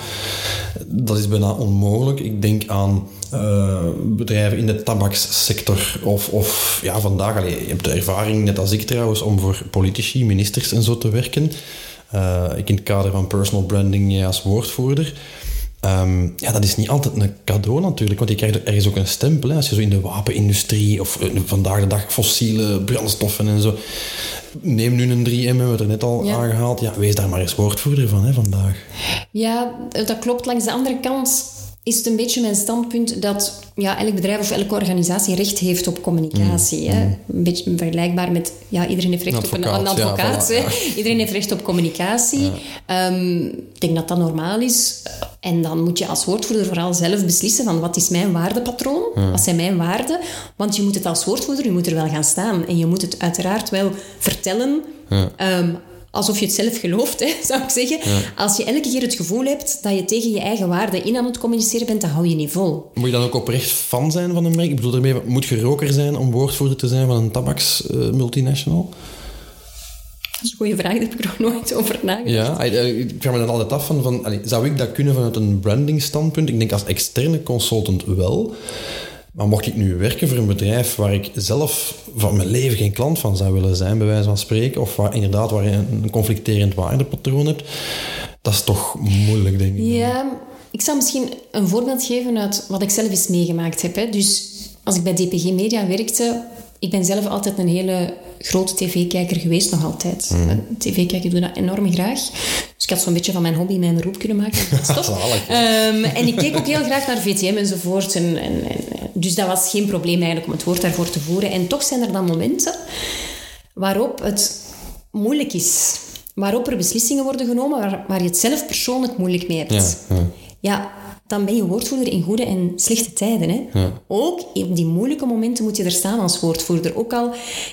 dat is bijna onmogelijk. Ik denk aan uh, bedrijven in de tabakssector of, of ja, vandaag, allee, je hebt de ervaring, net als ik trouwens, om voor politici, ministers en zo te werken. Uh, ik in het kader van personal branding als woordvoerder. Um, ja, dat is niet altijd een cadeau natuurlijk, want je krijgt ergens ook een stempel. Hè, als je zo in de wapenindustrie of uh, vandaag de dag fossiele brandstoffen en zo. Neem nu een 3M, hebben we het er net al aangehaald. Ja, wees daar maar eens woordvoerder van hè, vandaag. Ja, dat klopt. Langs de andere kant is het een beetje mijn standpunt dat ja, elk bedrijf of elke organisatie recht heeft op communicatie. Hè? Mm. Een beetje vergelijkbaar met... Ja, iedereen heeft recht op een, een advocaat. Ja, Iedereen heeft recht op communicatie. Um, ik denk dat dat normaal is. En dan moet je als woordvoerder vooral zelf beslissen van wat is mijn waardepatroon? Wat zijn mijn waarden? Want je moet het als woordvoerder, je moet er wel gaan staan. En je moet het uiteraard wel vertellen... Um, alsof je het zelf gelooft, hè, zou ik zeggen. Als je elke keer het gevoel hebt dat je tegen je eigen waarde in aan het communiceren bent, dan hou je niet vol. Moet je dan ook oprecht fan zijn van een merk? Ik bedoel, daarmee, moet je roker zijn om woordvoerder te zijn van een tabaksmultinational? Dat is een goede vraag, daar heb ik nog nooit over nagedacht. Ja, eh, ik vraag me dan altijd af van, van allee, zou ik dat kunnen vanuit een branding standpunt? Ik denk als externe consultant wel. Maar mocht ik nu werken voor een bedrijf waar ik zelf van mijn leven geen klant van zou willen zijn, bij wijze van spreken, of waar inderdaad waar je een conflicterend waardepatroon hebt, dat is toch moeilijk, denk ik. Ja, ik zal misschien een voorbeeld geven uit wat ik zelf eens meegemaakt heb. Hè. Dus als ik bij DPG Media werkte, ik ben zelf altijd een hele grote tv-kijker geweest, nog altijd. Mhm. TV-kijken doe dat enorm graag. Dus ik had zo'n beetje van mijn hobby mijn beroep kunnen maken. Dat is Ehm, en ik keek ook heel graag naar VTM enzovoort. En, en, en, dus dat was geen probleem eigenlijk om het woord daarvoor te voeren. En toch zijn er dan momenten waarop het moeilijk is. Waarop er beslissingen worden genomen waar, waar je het zelf persoonlijk moeilijk mee hebt. Ja, ja. Ja, dan ben je woordvoerder in goede en slechte tijden. Hè? Ook op die moeilijke momenten moet je er staan als woordvoerder. Ook al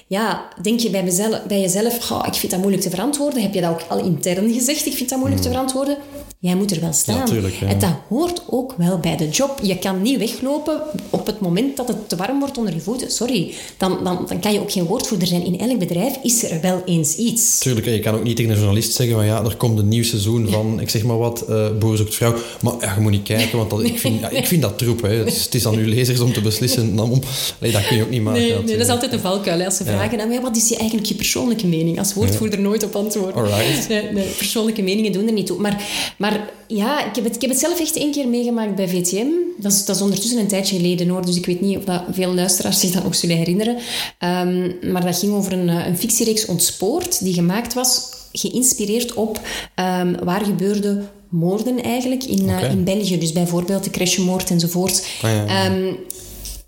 ja, denk je bij, mezelf, bij jezelf, "Goh, ik vind dat moeilijk te verantwoorden. Heb je dat ook al intern gezegd, ik vind dat moeilijk te verantwoorden? Jij moet er wel staan. Ja, tuurlijk, ja. En dat hoort ook wel bij de job. Je kan niet weglopen op het moment dat het te warm wordt onder je voeten. Sorry, dan, dan, dan kan je ook geen woordvoerder zijn. In elk bedrijf is er wel eens iets. Tuurlijk, je kan ook niet tegen een journalist zeggen van ja, er komt een nieuw seizoen van, ik zeg maar wat, eh Boer zoekt vrouw. Maar ja, je moet niet kijken, want dat, ik, vind, ja, ik vind dat troep. Hè. Het, is, het is aan uw lezers om te beslissen. Dan om, dat kun je ook niet maken. Nee, nee, dat is natuurlijk. altijd een valkuil. hè. Als ze vragen, maar wat is je eigenlijk je persoonlijke mening? Als woordvoerder nooit op antwoorden. Alright. Nee, nee, persoonlijke meningen doen er niet toe. Maar, maar ja, ik heb, het, ik heb het zelf echt één keer meegemaakt bij VTM. Dat is, dat is ondertussen een tijdje geleden hoor, dus ik weet niet of dat veel luisteraars zich dat nog zullen herinneren. Ehm, maar dat ging over een, eh, een fictiereeks Ontspoord, die gemaakt was, geïnspireerd op ehm, waar gebeurde moorden eigenlijk in, eh, in België. Dus bijvoorbeeld de crashmoord enzovoort. Ah, ja, ja. Ehm,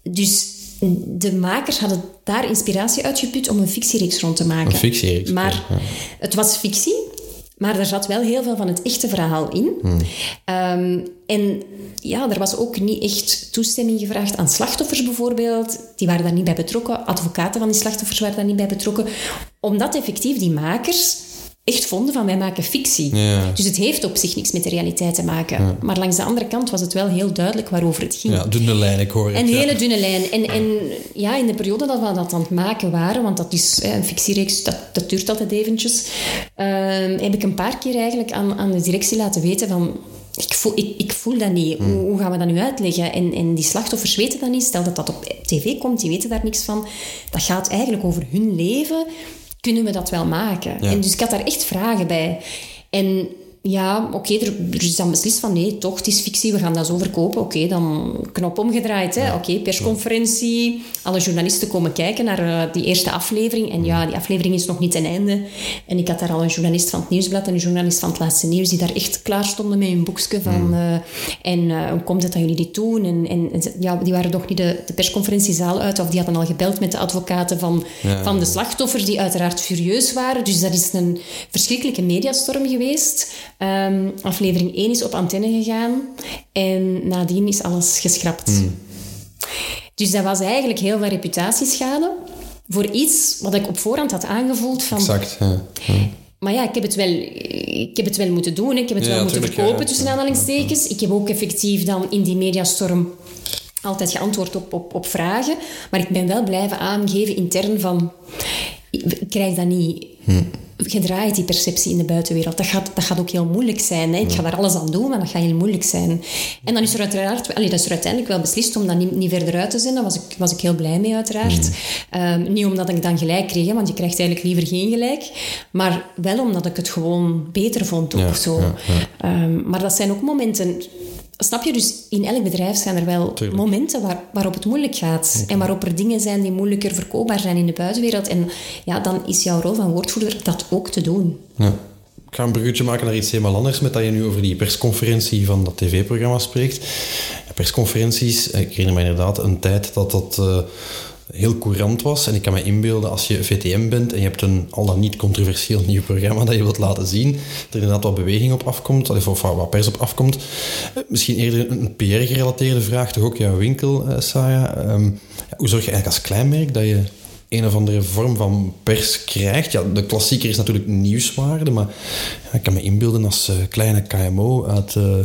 dus de makers hadden daar inspiratie uitgeput om een fictiereeks rond te maken. Een fictiereeks, Maar ja. het was fictie, maar er zat wel heel veel van het echte verhaal in. Hmm. Ehm, en ja, er was ook niet echt toestemming gevraagd aan slachtoffers bijvoorbeeld. Die waren daar niet bij betrokken. Advocaten van die slachtoffers waren daar niet bij betrokken. Omdat effectief die makers echt vonden van wij maken fictie. Ja. Dus het heeft op zich niks met de realiteit te maken. Maar langs de andere kant was het wel heel duidelijk waarover het ging. Ja, dunne lijn, ik hoor het. Een ja. hele dunne lijn. En, en ja, in de periode dat we dat aan het maken waren, want dat is een fictiereeks, dat, dat duurt altijd eventjes, ehm, heb ik een paar keer eigenlijk aan, aan de directie laten weten van... Ik voel, ik, ik voel dat niet. Hoe, hoe gaan we dat nu uitleggen? En, en die slachtoffers weten dat niet. Stel dat dat op tv komt, die weten daar niks van. Dat gaat eigenlijk over hun leven. Kunnen we dat wel maken? Ja. En dus ik had daar echt vragen bij. En ja, oké, er, er is dan beslist van nee, toch, het is fictie, we gaan dat zo verkopen. Oké, dan knop omgedraaid. hè. Oké, persconferentie. Alle journalisten komen kijken naar eh, die eerste aflevering. En ja, die aflevering is nog niet ten einde. En ik had daar al een journalist van het Nieuwsblad en een journalist van het Laatste Nieuws die daar echt klaar stonden met hun boekje van... eh, en eh, hoe komt het dat jullie dit doen? En, en, ja, die waren nog niet de, de persconferentiezaal uit of die hadden al gebeld met de advocaten van, Ja, van de slachtoffers die uiteraard furieus waren. Dus dat is een verschrikkelijke mediastorm geweest. Ehm, aflevering 1 is op antenne gegaan en nadien is alles geschrapt. Dus dat was eigenlijk heel veel reputatieschade voor iets wat ik op voorhand had aangevoeld van... Exact, ja. Ja. Maar ja, ik heb het wel, ik heb het wel moeten doen. Ik heb het Ja, wel moeten verkopen, ja. tussen aanhalingstekens. Ik heb ook effectief dan in die mediastorm altijd geantwoord op, op, op vragen. Maar ik ben wel blijven aangeven intern van... Ik krijg dat niet gedraaid, die perceptie in de buitenwereld. Dat gaat, dat gaat ook heel moeilijk zijn. Hè. Ik ga daar alles aan doen, maar dat gaat heel moeilijk zijn. En dan is er uiteraard... Allee, dat is er uiteindelijk wel beslist om dat niet, niet verder uit te zenden. Daar was ik, was ik heel blij mee, uiteraard. Ehm, niet omdat ik dan gelijk kreeg, want je krijgt eigenlijk liever geen gelijk. Maar wel omdat ik het gewoon beter vond ook Ja, zo. ja, Ehm, maar dat zijn ook momenten... Snap je? Dus in elk bedrijf zijn er wel Tuurlijk. momenten waar, waarop het moeilijk gaat. En waarop er dingen zijn die moeilijker verkoopbaar zijn in de buitenwereld. En ja, dan is jouw rol van woordvoerder dat ook te doen. Ja. Ik ga een bruggetje maken naar iets helemaal anders, met dat je nu over die persconferentie van dat tv-programma spreekt. Ja, persconferenties, eh, ik herinner me inderdaad een tijd dat dat eh, heel courant was. En ik kan me inbeelden, als je VTM bent en je hebt een al dan niet controversieel nieuw programma dat je wilt laten zien, dat er inderdaad wat beweging op afkomt, of wat pers op afkomt. Eh, Misschien eerder een PR-gerelateerde vraag, toch ook jouw winkel, eh, ja, hoe zorg je eigenlijk als klein merk dat je een of andere vorm van pers krijgt. Ja, de klassieker is natuurlijk nieuwswaarde, maar ik kan me inbeelden als uh, kleine KMO uit, uh,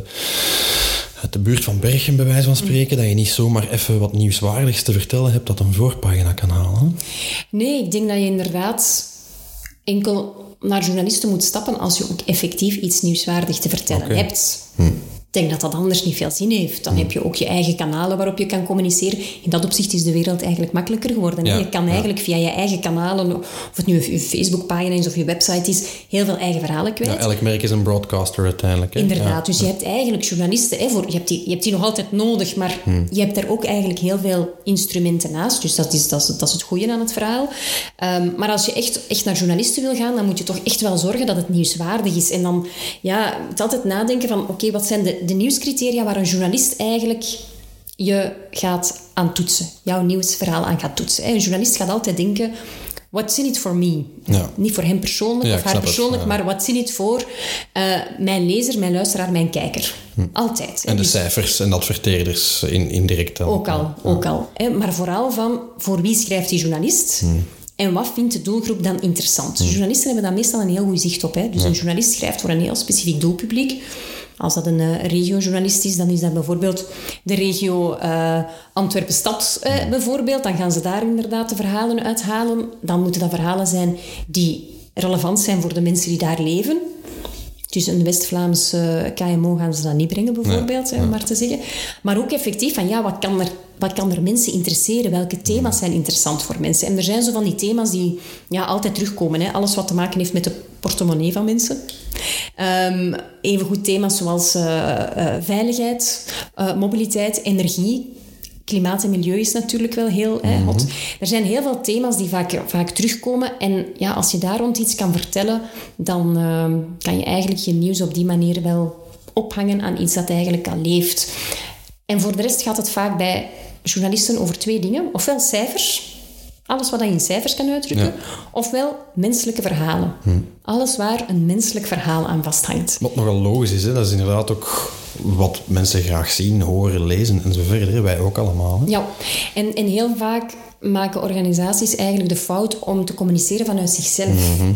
uit de buurt van Bergen, bij wijze van spreken, dat je niet zomaar even wat nieuwswaardigs te vertellen hebt dat een voorpagina kan halen. Nee, ik denk dat je inderdaad enkel naar journalisten moet stappen als je ook effectief iets nieuwswaardig te vertellen okay. hebt. Hm. Ik denk dat dat anders niet veel zin heeft. Dan heb je ook je eigen kanalen waarop je kan communiceren. In dat opzicht is de wereld eigenlijk makkelijker geworden. je kan eigenlijk via je eigen kanalen, of het nu je Facebookpagina is of je website is, heel veel eigen verhalen kwijt. Ja, elk merk is een broadcaster uiteindelijk. Hè? Inderdaad. Dus je hebt eigenlijk journalisten, hè, voor, je, hebt die, je hebt die nog altijd nodig, maar hmm. je hebt daar ook eigenlijk heel veel instrumenten naast. Dus dat is, dat is, dat is het goede aan het verhaal. Ehm, maar als je echt, echt naar journalisten wil gaan, dan moet je toch echt wel zorgen dat het nieuwswaardig is. En dan ja, het altijd nadenken van, oké, wat zijn de de nieuwscriteria waar een journalist eigenlijk je gaat aan toetsen. Jouw nieuwsverhaal aan gaat toetsen. Een journalist gaat altijd denken... What's in it for me? Ja. Niet voor hem persoonlijk of haar persoonlijk, maar what's in it voor uh, mijn lezer, mijn luisteraar, mijn kijker. Hm. Altijd. En de dus, cijfers en adverteerders in, indirect dan. Ook al, ook al. Hè. Maar vooral van, voor wie schrijft die journalist? Hm. En wat vindt de doelgroep dan interessant? Hm. Journalisten hebben daar meestal een heel goed zicht op. Hè. Dus een journalist schrijft voor een heel specifiek doelpubliek. Als dat een uh, regiojournalist is, dan is dat bijvoorbeeld de regio uh, Antwerpen-Stad uh, bijvoorbeeld. Dan gaan ze daar inderdaad de verhalen uithalen. Dan moeten dat verhalen zijn die relevant zijn voor de mensen die daar leven. Dus een West-Vlaams KMO gaan ze dat niet brengen, bijvoorbeeld, om maar te zeggen. Maar ook effectief van, ja, wat kan, er, wat kan er mensen interesseren? Welke thema's zijn interessant voor mensen? En er zijn zo van die thema's die ja, altijd terugkomen. Hè? Alles wat te maken heeft met de portemonnee van mensen. Um, even goed thema's zoals uh, uh, veiligheid, uh, mobiliteit, energie. Klimaat en milieu is natuurlijk wel heel mm -hmm. hot. Er zijn heel veel thema's die vaak, vaak terugkomen. En ja, als je daar rond iets kan vertellen, dan ehm, kan je eigenlijk je nieuws op die manier wel ophangen aan iets dat eigenlijk al leeft. En voor de rest gaat het vaak bij journalisten over twee dingen. Ofwel cijfers, alles wat je in cijfers kan uitdrukken, ofwel menselijke verhalen. Hm. Alles waar een menselijk verhaal aan vasthangt. Wat nogal logisch is, hè? dat is inderdaad ook wat mensen graag zien, horen, lezen en zo verder. Wij ook allemaal. Hè? Ja, en, en heel vaak maken organisaties eigenlijk de fout om te communiceren vanuit zichzelf. Mhm.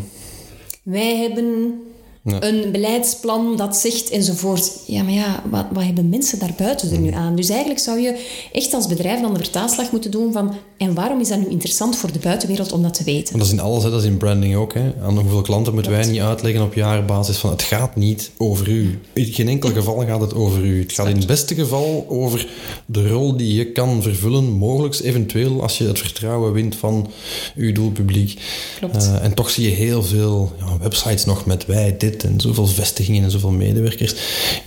Wij hebben een beleidsplan dat zegt enzovoort. Ja, maar ja, wat, wat hebben mensen daarbuiten er nu mm. aan? Dus eigenlijk zou je echt als bedrijf dan de vertaalslag moeten doen van... En waarom is dat nu interessant voor de buitenwereld om dat te weten? Dat is in alles, hè? dat is in branding ook. Hè? Aan hoeveel klanten moeten wij niet uitleggen op jaarbasis van... Het gaat niet over u. In geen enkel geval gaat het over u. Het gaat in het beste geval over de rol die je kan vervullen. Mogelijk eventueel als je het vertrouwen wint van uw doelpubliek. Klopt. Uh, en toch zie je heel veel ja, websites nog met wij dit en zoveel vestigingen en zoveel medewerkers.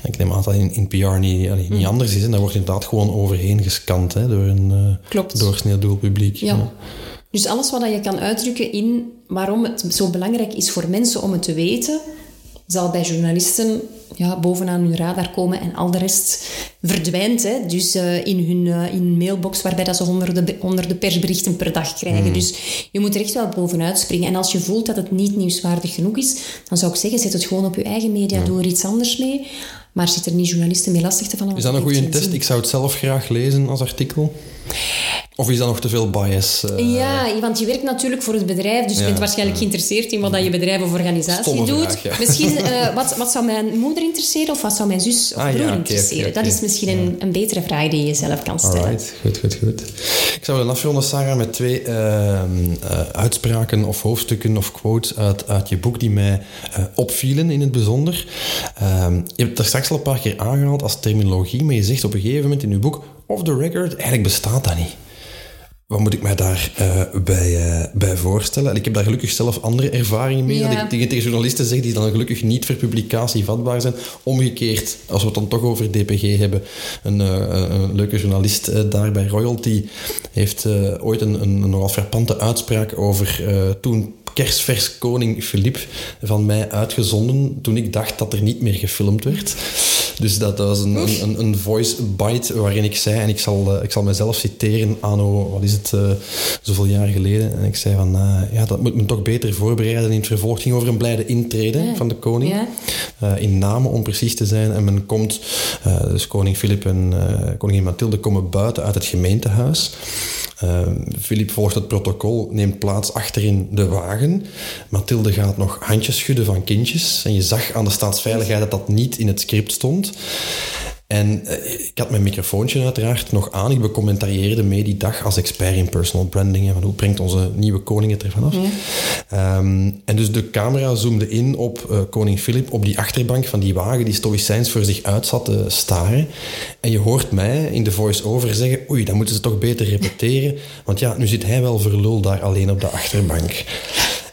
Ik neem aan dat in, in PR niet, niet mm. anders is. En daar wordt inderdaad gewoon overheen gescand hè, door een uh, doorsnee doelpubliek. Ja. Dus alles wat je kan uitdrukken in waarom het zo belangrijk is voor mensen om het te weten, zal bij journalisten ja, bovenaan hun radar komen en al de rest verdwijnt. Hè. Dus uh, in hun uh, in mailbox waarbij dat ze honderden, honderden persberichten per dag krijgen. Hmm. Dus je moet er echt wel bovenuit springen. En als je voelt dat het niet nieuwswaardig genoeg is, dan zou ik zeggen, zet het gewoon op je eigen media, door iets anders mee. Maar zit er niet journalisten mee lastig te vallen? Is dat een goede test? Ik zou het zelf graag lezen als artikel. Of is dat nog te veel bias? Uh... Ja, want je werkt natuurlijk voor het bedrijf, dus je bent waarschijnlijk geïnteresseerd in wat dat je bedrijf of organisatie doet. Misschien, uh, wat, wat zou mijn moeder interesseren of wat zou mijn zus of ah, broer interesseren? dat is misschien een, een, betere vraag die je zelf kan stellen. Alright, goed, goed, goed. Ik zou willen afronden, Sarah, met twee uh, uitspraken of hoofdstukken of quotes uit, uit je boek die mij opvielen in het bijzonder. Ehm, je hebt het er straks al een paar keer aangehaald als terminologie, maar je zegt op een gegeven moment in je boek, off the record, eigenlijk bestaat dat niet. Wat moet ik mij daar uh, bij, uh, bij voorstellen? ik heb daar gelukkig zelf andere ervaringen mee. Dat ik tegen, tegen journalisten zeg die dan gelukkig niet voor publicatie vatbaar zijn. Omgekeerd, als we het dan toch over DPG hebben, een, uh, een leuke journalist daar bij Royalty heeft ooit een, een, een nogal frappante uitspraak over toen kerstvers koning Filip van mij uitgezonden toen ik dacht dat er niet meer gefilmd werd. Dus dat was een, een, een voice bite waarin ik zei, en ik zal, uh, ik zal mezelf citeren, anno, wat is het, uh, zoveel jaar geleden. En ik zei van, uh, ja, dat moet me toch beter voorbereiden. In het vervolg ging over een blijde intrede van de koning. in namen om precies te zijn. En men komt, dus koning Filip en koningin Mathilde komen buiten uit het gemeentehuis. Filip volgt het protocol, neemt plaats achterin de wagen. Mathilde gaat nog handjes schudden van kindjes. En je zag aan de staatsveiligheid dat dat niet in het script stond. En eh, ik had mijn microfoontje uiteraard nog aan. Ik becommentarieerde mee die dag als expert in personal branding. Van hoe brengt onze nieuwe koning het ervan af? Ehm, en dus de camera zoomde in op uh, koning Filip op die achterbank van die wagen die stoïcijns voor zich uit zat te staren. En je hoort mij in de voice-over zeggen, oei, dan moeten ze toch beter repeteren. Want ja, nu zit hij wel verlul daar alleen op de achterbank.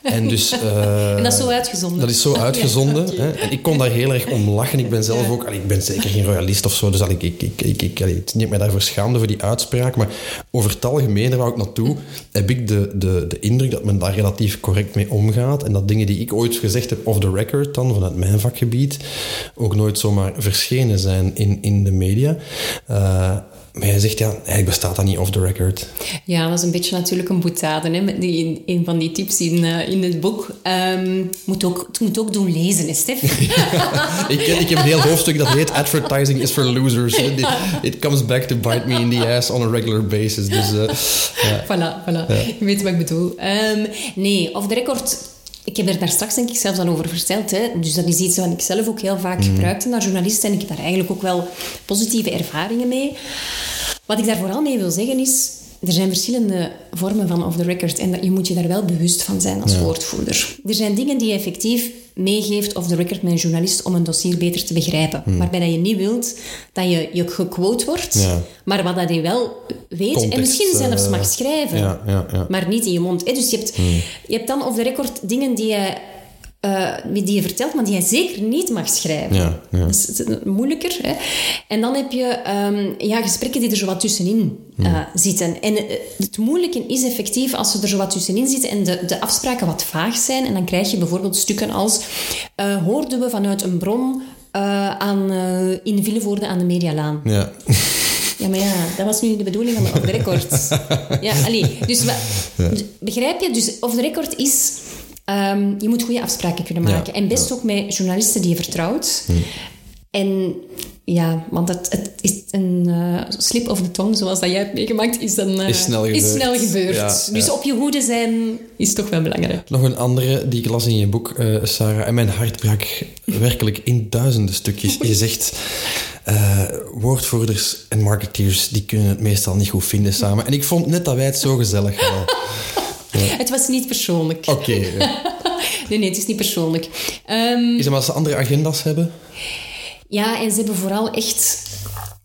En, dus, uh, en dat is zo uitgezonden. Dat is zo uitgezonden. hè? En ik kon daar heel erg om lachen. Ik ben zelf ook... Allee, ik ben zeker geen royalist of zo, dus allee, ik, ik, ik, ik, allee, mij daarvoor schaamde voor die uitspraak. Maar over het algemeen, daar wou ik naartoe, heb ik de, de, de indruk dat men daar relatief correct mee omgaat. En dat dingen die ik ooit gezegd heb off the record dan, vanuit mijn vakgebied, ook nooit zomaar verschenen zijn in, in de media. Uh, maar jij zegt, ja, eigenlijk bestaat dat niet off the record. Ja, dat is een beetje natuurlijk een boetade. Hè? Die, een van die tips in, uh, in het boek. Um, moet ook, het moet ook doen lezen, hè, Stef? ik, ik heb een heel hoofdstuk dat heet Advertising is for losers. It comes back to bite me in the ass on a regular basis. Dus, uh, ja. Voilà, voilà. Ja. Je weet wat ik bedoel. Um, nee, off the record ik heb er daar straks denk ik zelfs al over verteld. Hè. Dus dat is iets wat ik zelf ook heel vaak mm. gebruikte naar journalisten. En ik heb daar eigenlijk ook wel positieve ervaringen mee. Wat ik daar vooral mee wil zeggen is... Er zijn verschillende vormen van off the record en je moet je daar wel bewust van zijn als woordvoerder. Er zijn dingen die effectief meegeeft off the record met een journalist om een dossier beter te begrijpen. Hmm. Waarbij dat je niet wilt dat je, je gequote wordt, maar wat dat je wel weet en misschien zelfs mag schrijven, ja, ja, maar niet in je mond. Dus je hebt, hmm. je hebt dan off the record dingen die je uh, die je vertelt, maar die je zeker niet mag schrijven. Ja, ja. Dat is moeilijker. Hè? En dan heb je um, ja, gesprekken die er zo wat tussenin uh, zitten. En uh, het moeilijke is effectief als ze er zo wat tussenin zitten en de, de afspraken wat vaag zijn. En dan krijg je bijvoorbeeld stukken als... hoorden we vanuit een bron aan, in Villevoorde aan de Medialaan. Ja. Ja, maar ja, dat was nu niet de bedoeling van de off the record. ja, allee, dus begrijp je? Dus off the record is Um, je moet goede afspraken kunnen maken. en best ook met journalisten die je vertrouwt. En ja, want het, het is een uh, slip of the tongue, zoals dat jij hebt meegemaakt, is, dan, uh, is snel gebeurd. Is snel gebeurd. dus op je hoede zijn is toch wel belangrijk. Nog een andere die ik las in je boek, uh, Sarah, en mijn hart brak werkelijk in duizenden stukjes. Je zegt... woordvoerders en marketeers die kunnen het meestal niet goed vinden samen. En ik vond net dat wij het zo gezellig hadden. Het was niet persoonlijk. Oké. nee, nee, het is niet persoonlijk. Um, is het omdat ze andere agenda's hebben? Ja, en ze hebben vooral echt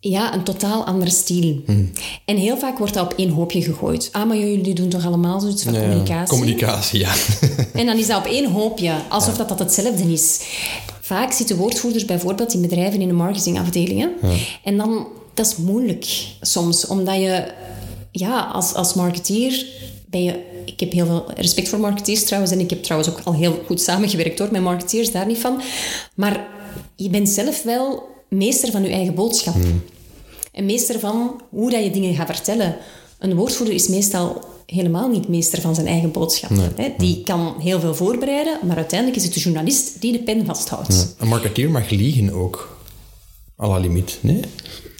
ja, een totaal andere stijl. Hmm. En heel vaak wordt dat op één hoopje gegooid. Ah, maar jullie doen toch allemaal zoiets van communicatie? Communicatie, ja. en dan is dat op één hoopje, alsof dat, dat hetzelfde is. Vaak zitten woordvoerders bijvoorbeeld in bedrijven in de marketingafdelingen. Ja. En dan, dat is moeilijk soms, omdat je ja, als, als marketeer ben je... Ik heb heel veel respect voor marketeers trouwens. En ik heb trouwens ook al heel goed samengewerkt hoor, met marketeers, daar niet van. Maar je bent zelf wel meester van je eigen boodschap. Hmm. En meester van hoe dat je dingen gaat vertellen. Een woordvoerder is meestal helemaal niet meester van zijn eigen boodschap. Die kan heel veel voorbereiden, maar uiteindelijk is het de journalist die de pen vasthoudt. Een marketeer mag liegen ook. À la limiet, nee?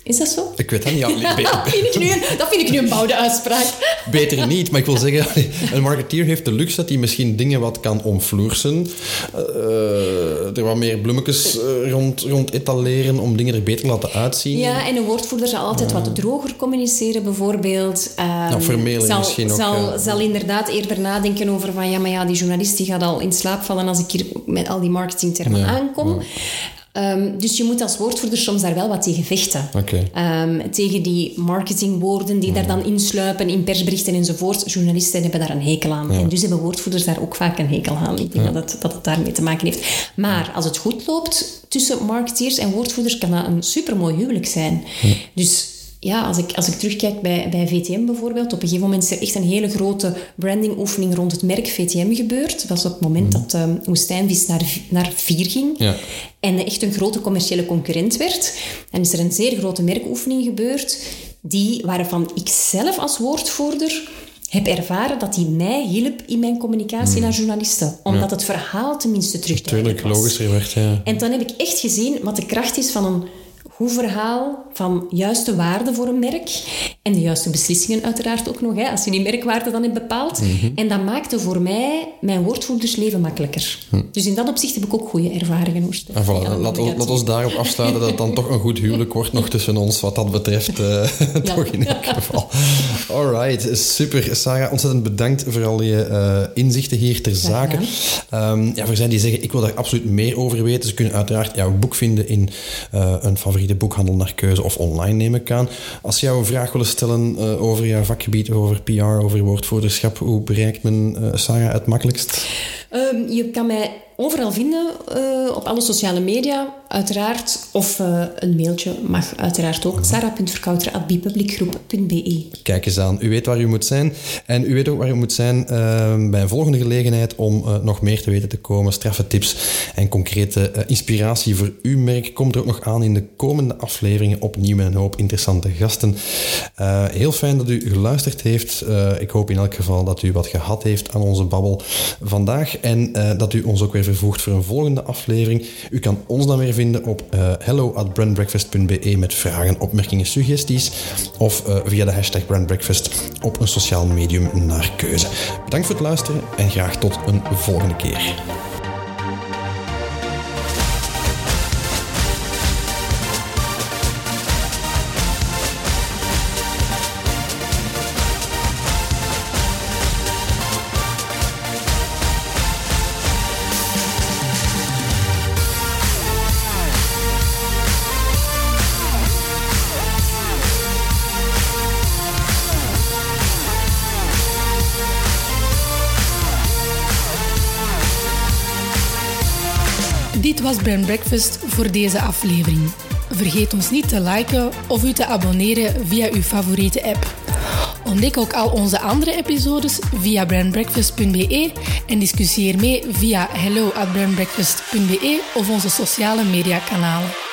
Is dat zo? Ik weet dat niet. dat, vind ik nu, dat vind ik nu een bouwde uitspraak. Beter niet, maar ik wil zeggen, een marketeer heeft de luxe dat hij misschien dingen wat kan omvloersen. Uh, er wat meer bloemetjes uh, rond, rond etaleren om dingen er beter te laten uitzien. Ja, en een woordvoerder zal altijd wat droger communiceren, bijvoorbeeld. Um, nou, zal, misschien zal, ook. Zal inderdaad eerder nadenken over van, ja, maar ja, die journalist die gaat al in slaap vallen als ik hier met al die marketingtermen aankom. Um, dus je moet als woordvoerder soms daar wel wat tegen vechten. Okay. Um, tegen die marketingwoorden die daar dan insluipen in persberichten enzovoort. Journalisten hebben daar een hekel aan. En dus hebben woordvoerders daar ook vaak een hekel aan. Ik denk dat, het, dat het daarmee te maken heeft. Maar als het goed loopt tussen marketeers en woordvoerders, kan dat een supermooi huwelijk zijn. Dus ja, als ik, als ik terugkijk bij, bij VTM bijvoorbeeld, op een gegeven moment is er echt een hele grote brandingoefening rond het merk VTM gebeurd. Dat was op het moment mhm. dat um, Woestijnvis naar, naar vier ging ja. en echt een grote commerciële concurrent werd. En is er een zeer grote merkoefening gebeurd, die, waarvan ik zelf als woordvoerder heb ervaren dat die mij hielp in mijn communicatie mhm. naar journalisten. Omdat het verhaal tenminste terug te Tuurlijk, logischer werd, ja. En dan heb ik echt gezien wat de kracht is van een goed verhaal van juiste waarde voor een merk. En de juiste beslissingen uiteraard ook nog, hè, als je die merkwaarde dan hebt bepaald. Mhm. En dat maakte voor mij mijn woordvoerdersleven makkelijker. Dus in dat opzicht heb ik ook goede ervaringen. Hoor. En voilà, Ja, laat, ons daarop afsluiten dat het dan toch een goed huwelijk wordt nog tussen ons wat dat betreft. eh, toch in elk geval. Alright, super. Sarah, ontzettend bedankt voor al je eh, inzichten hier ter zake. Ehm, ja, voor zij die zeggen, ik wil daar absoluut meer over weten, ze kunnen uiteraard jouw boek vinden in eh, een favoriete boekhandel naar keuze of online neem ik aan. Als jou een vraag willen stellen eh, over jouw vakgebied, over PR, over woordvoerderschap, hoe bereikt men eh, Sarah het makkelijkst? Ehm, je kan mij overal vinden, eh, op alle sociale media, uiteraard. Of eh, een mailtje mag uiteraard ook. sarah.verkouter.bipubliekgroep.be Kijk eens aan. U weet waar u moet zijn. En u weet ook waar u moet zijn eh, bij een volgende gelegenheid om eh, nog meer te weten te komen. Straffe tips en concrete eh, inspiratie voor uw merk komt er ook nog aan in de komende afleveringen. Opnieuw met een hoop interessante gasten. Heel fijn dat u geluisterd heeft. Ik hoop in elk geval dat u wat gehad heeft aan onze babbel vandaag. En dat u ons ook weer vervoegt voor een volgende aflevering. U kan ons dan weer op uh, hello at brandbreakfast.be met vragen, opmerkingen, suggesties. Of uh, via de hashtag brandbreakfast op een sociaal medium naar keuze. Bedankt voor het luisteren en graag tot een volgende keer. Was Brand Breakfast voor deze aflevering. Vergeet ons niet te liken of u te abonneren via uw favoriete app. Ontdek ook al onze andere episodes via brandbreakfast.be en discussieer mee via hello at brandbreakfast.be of onze sociale mediakanalen.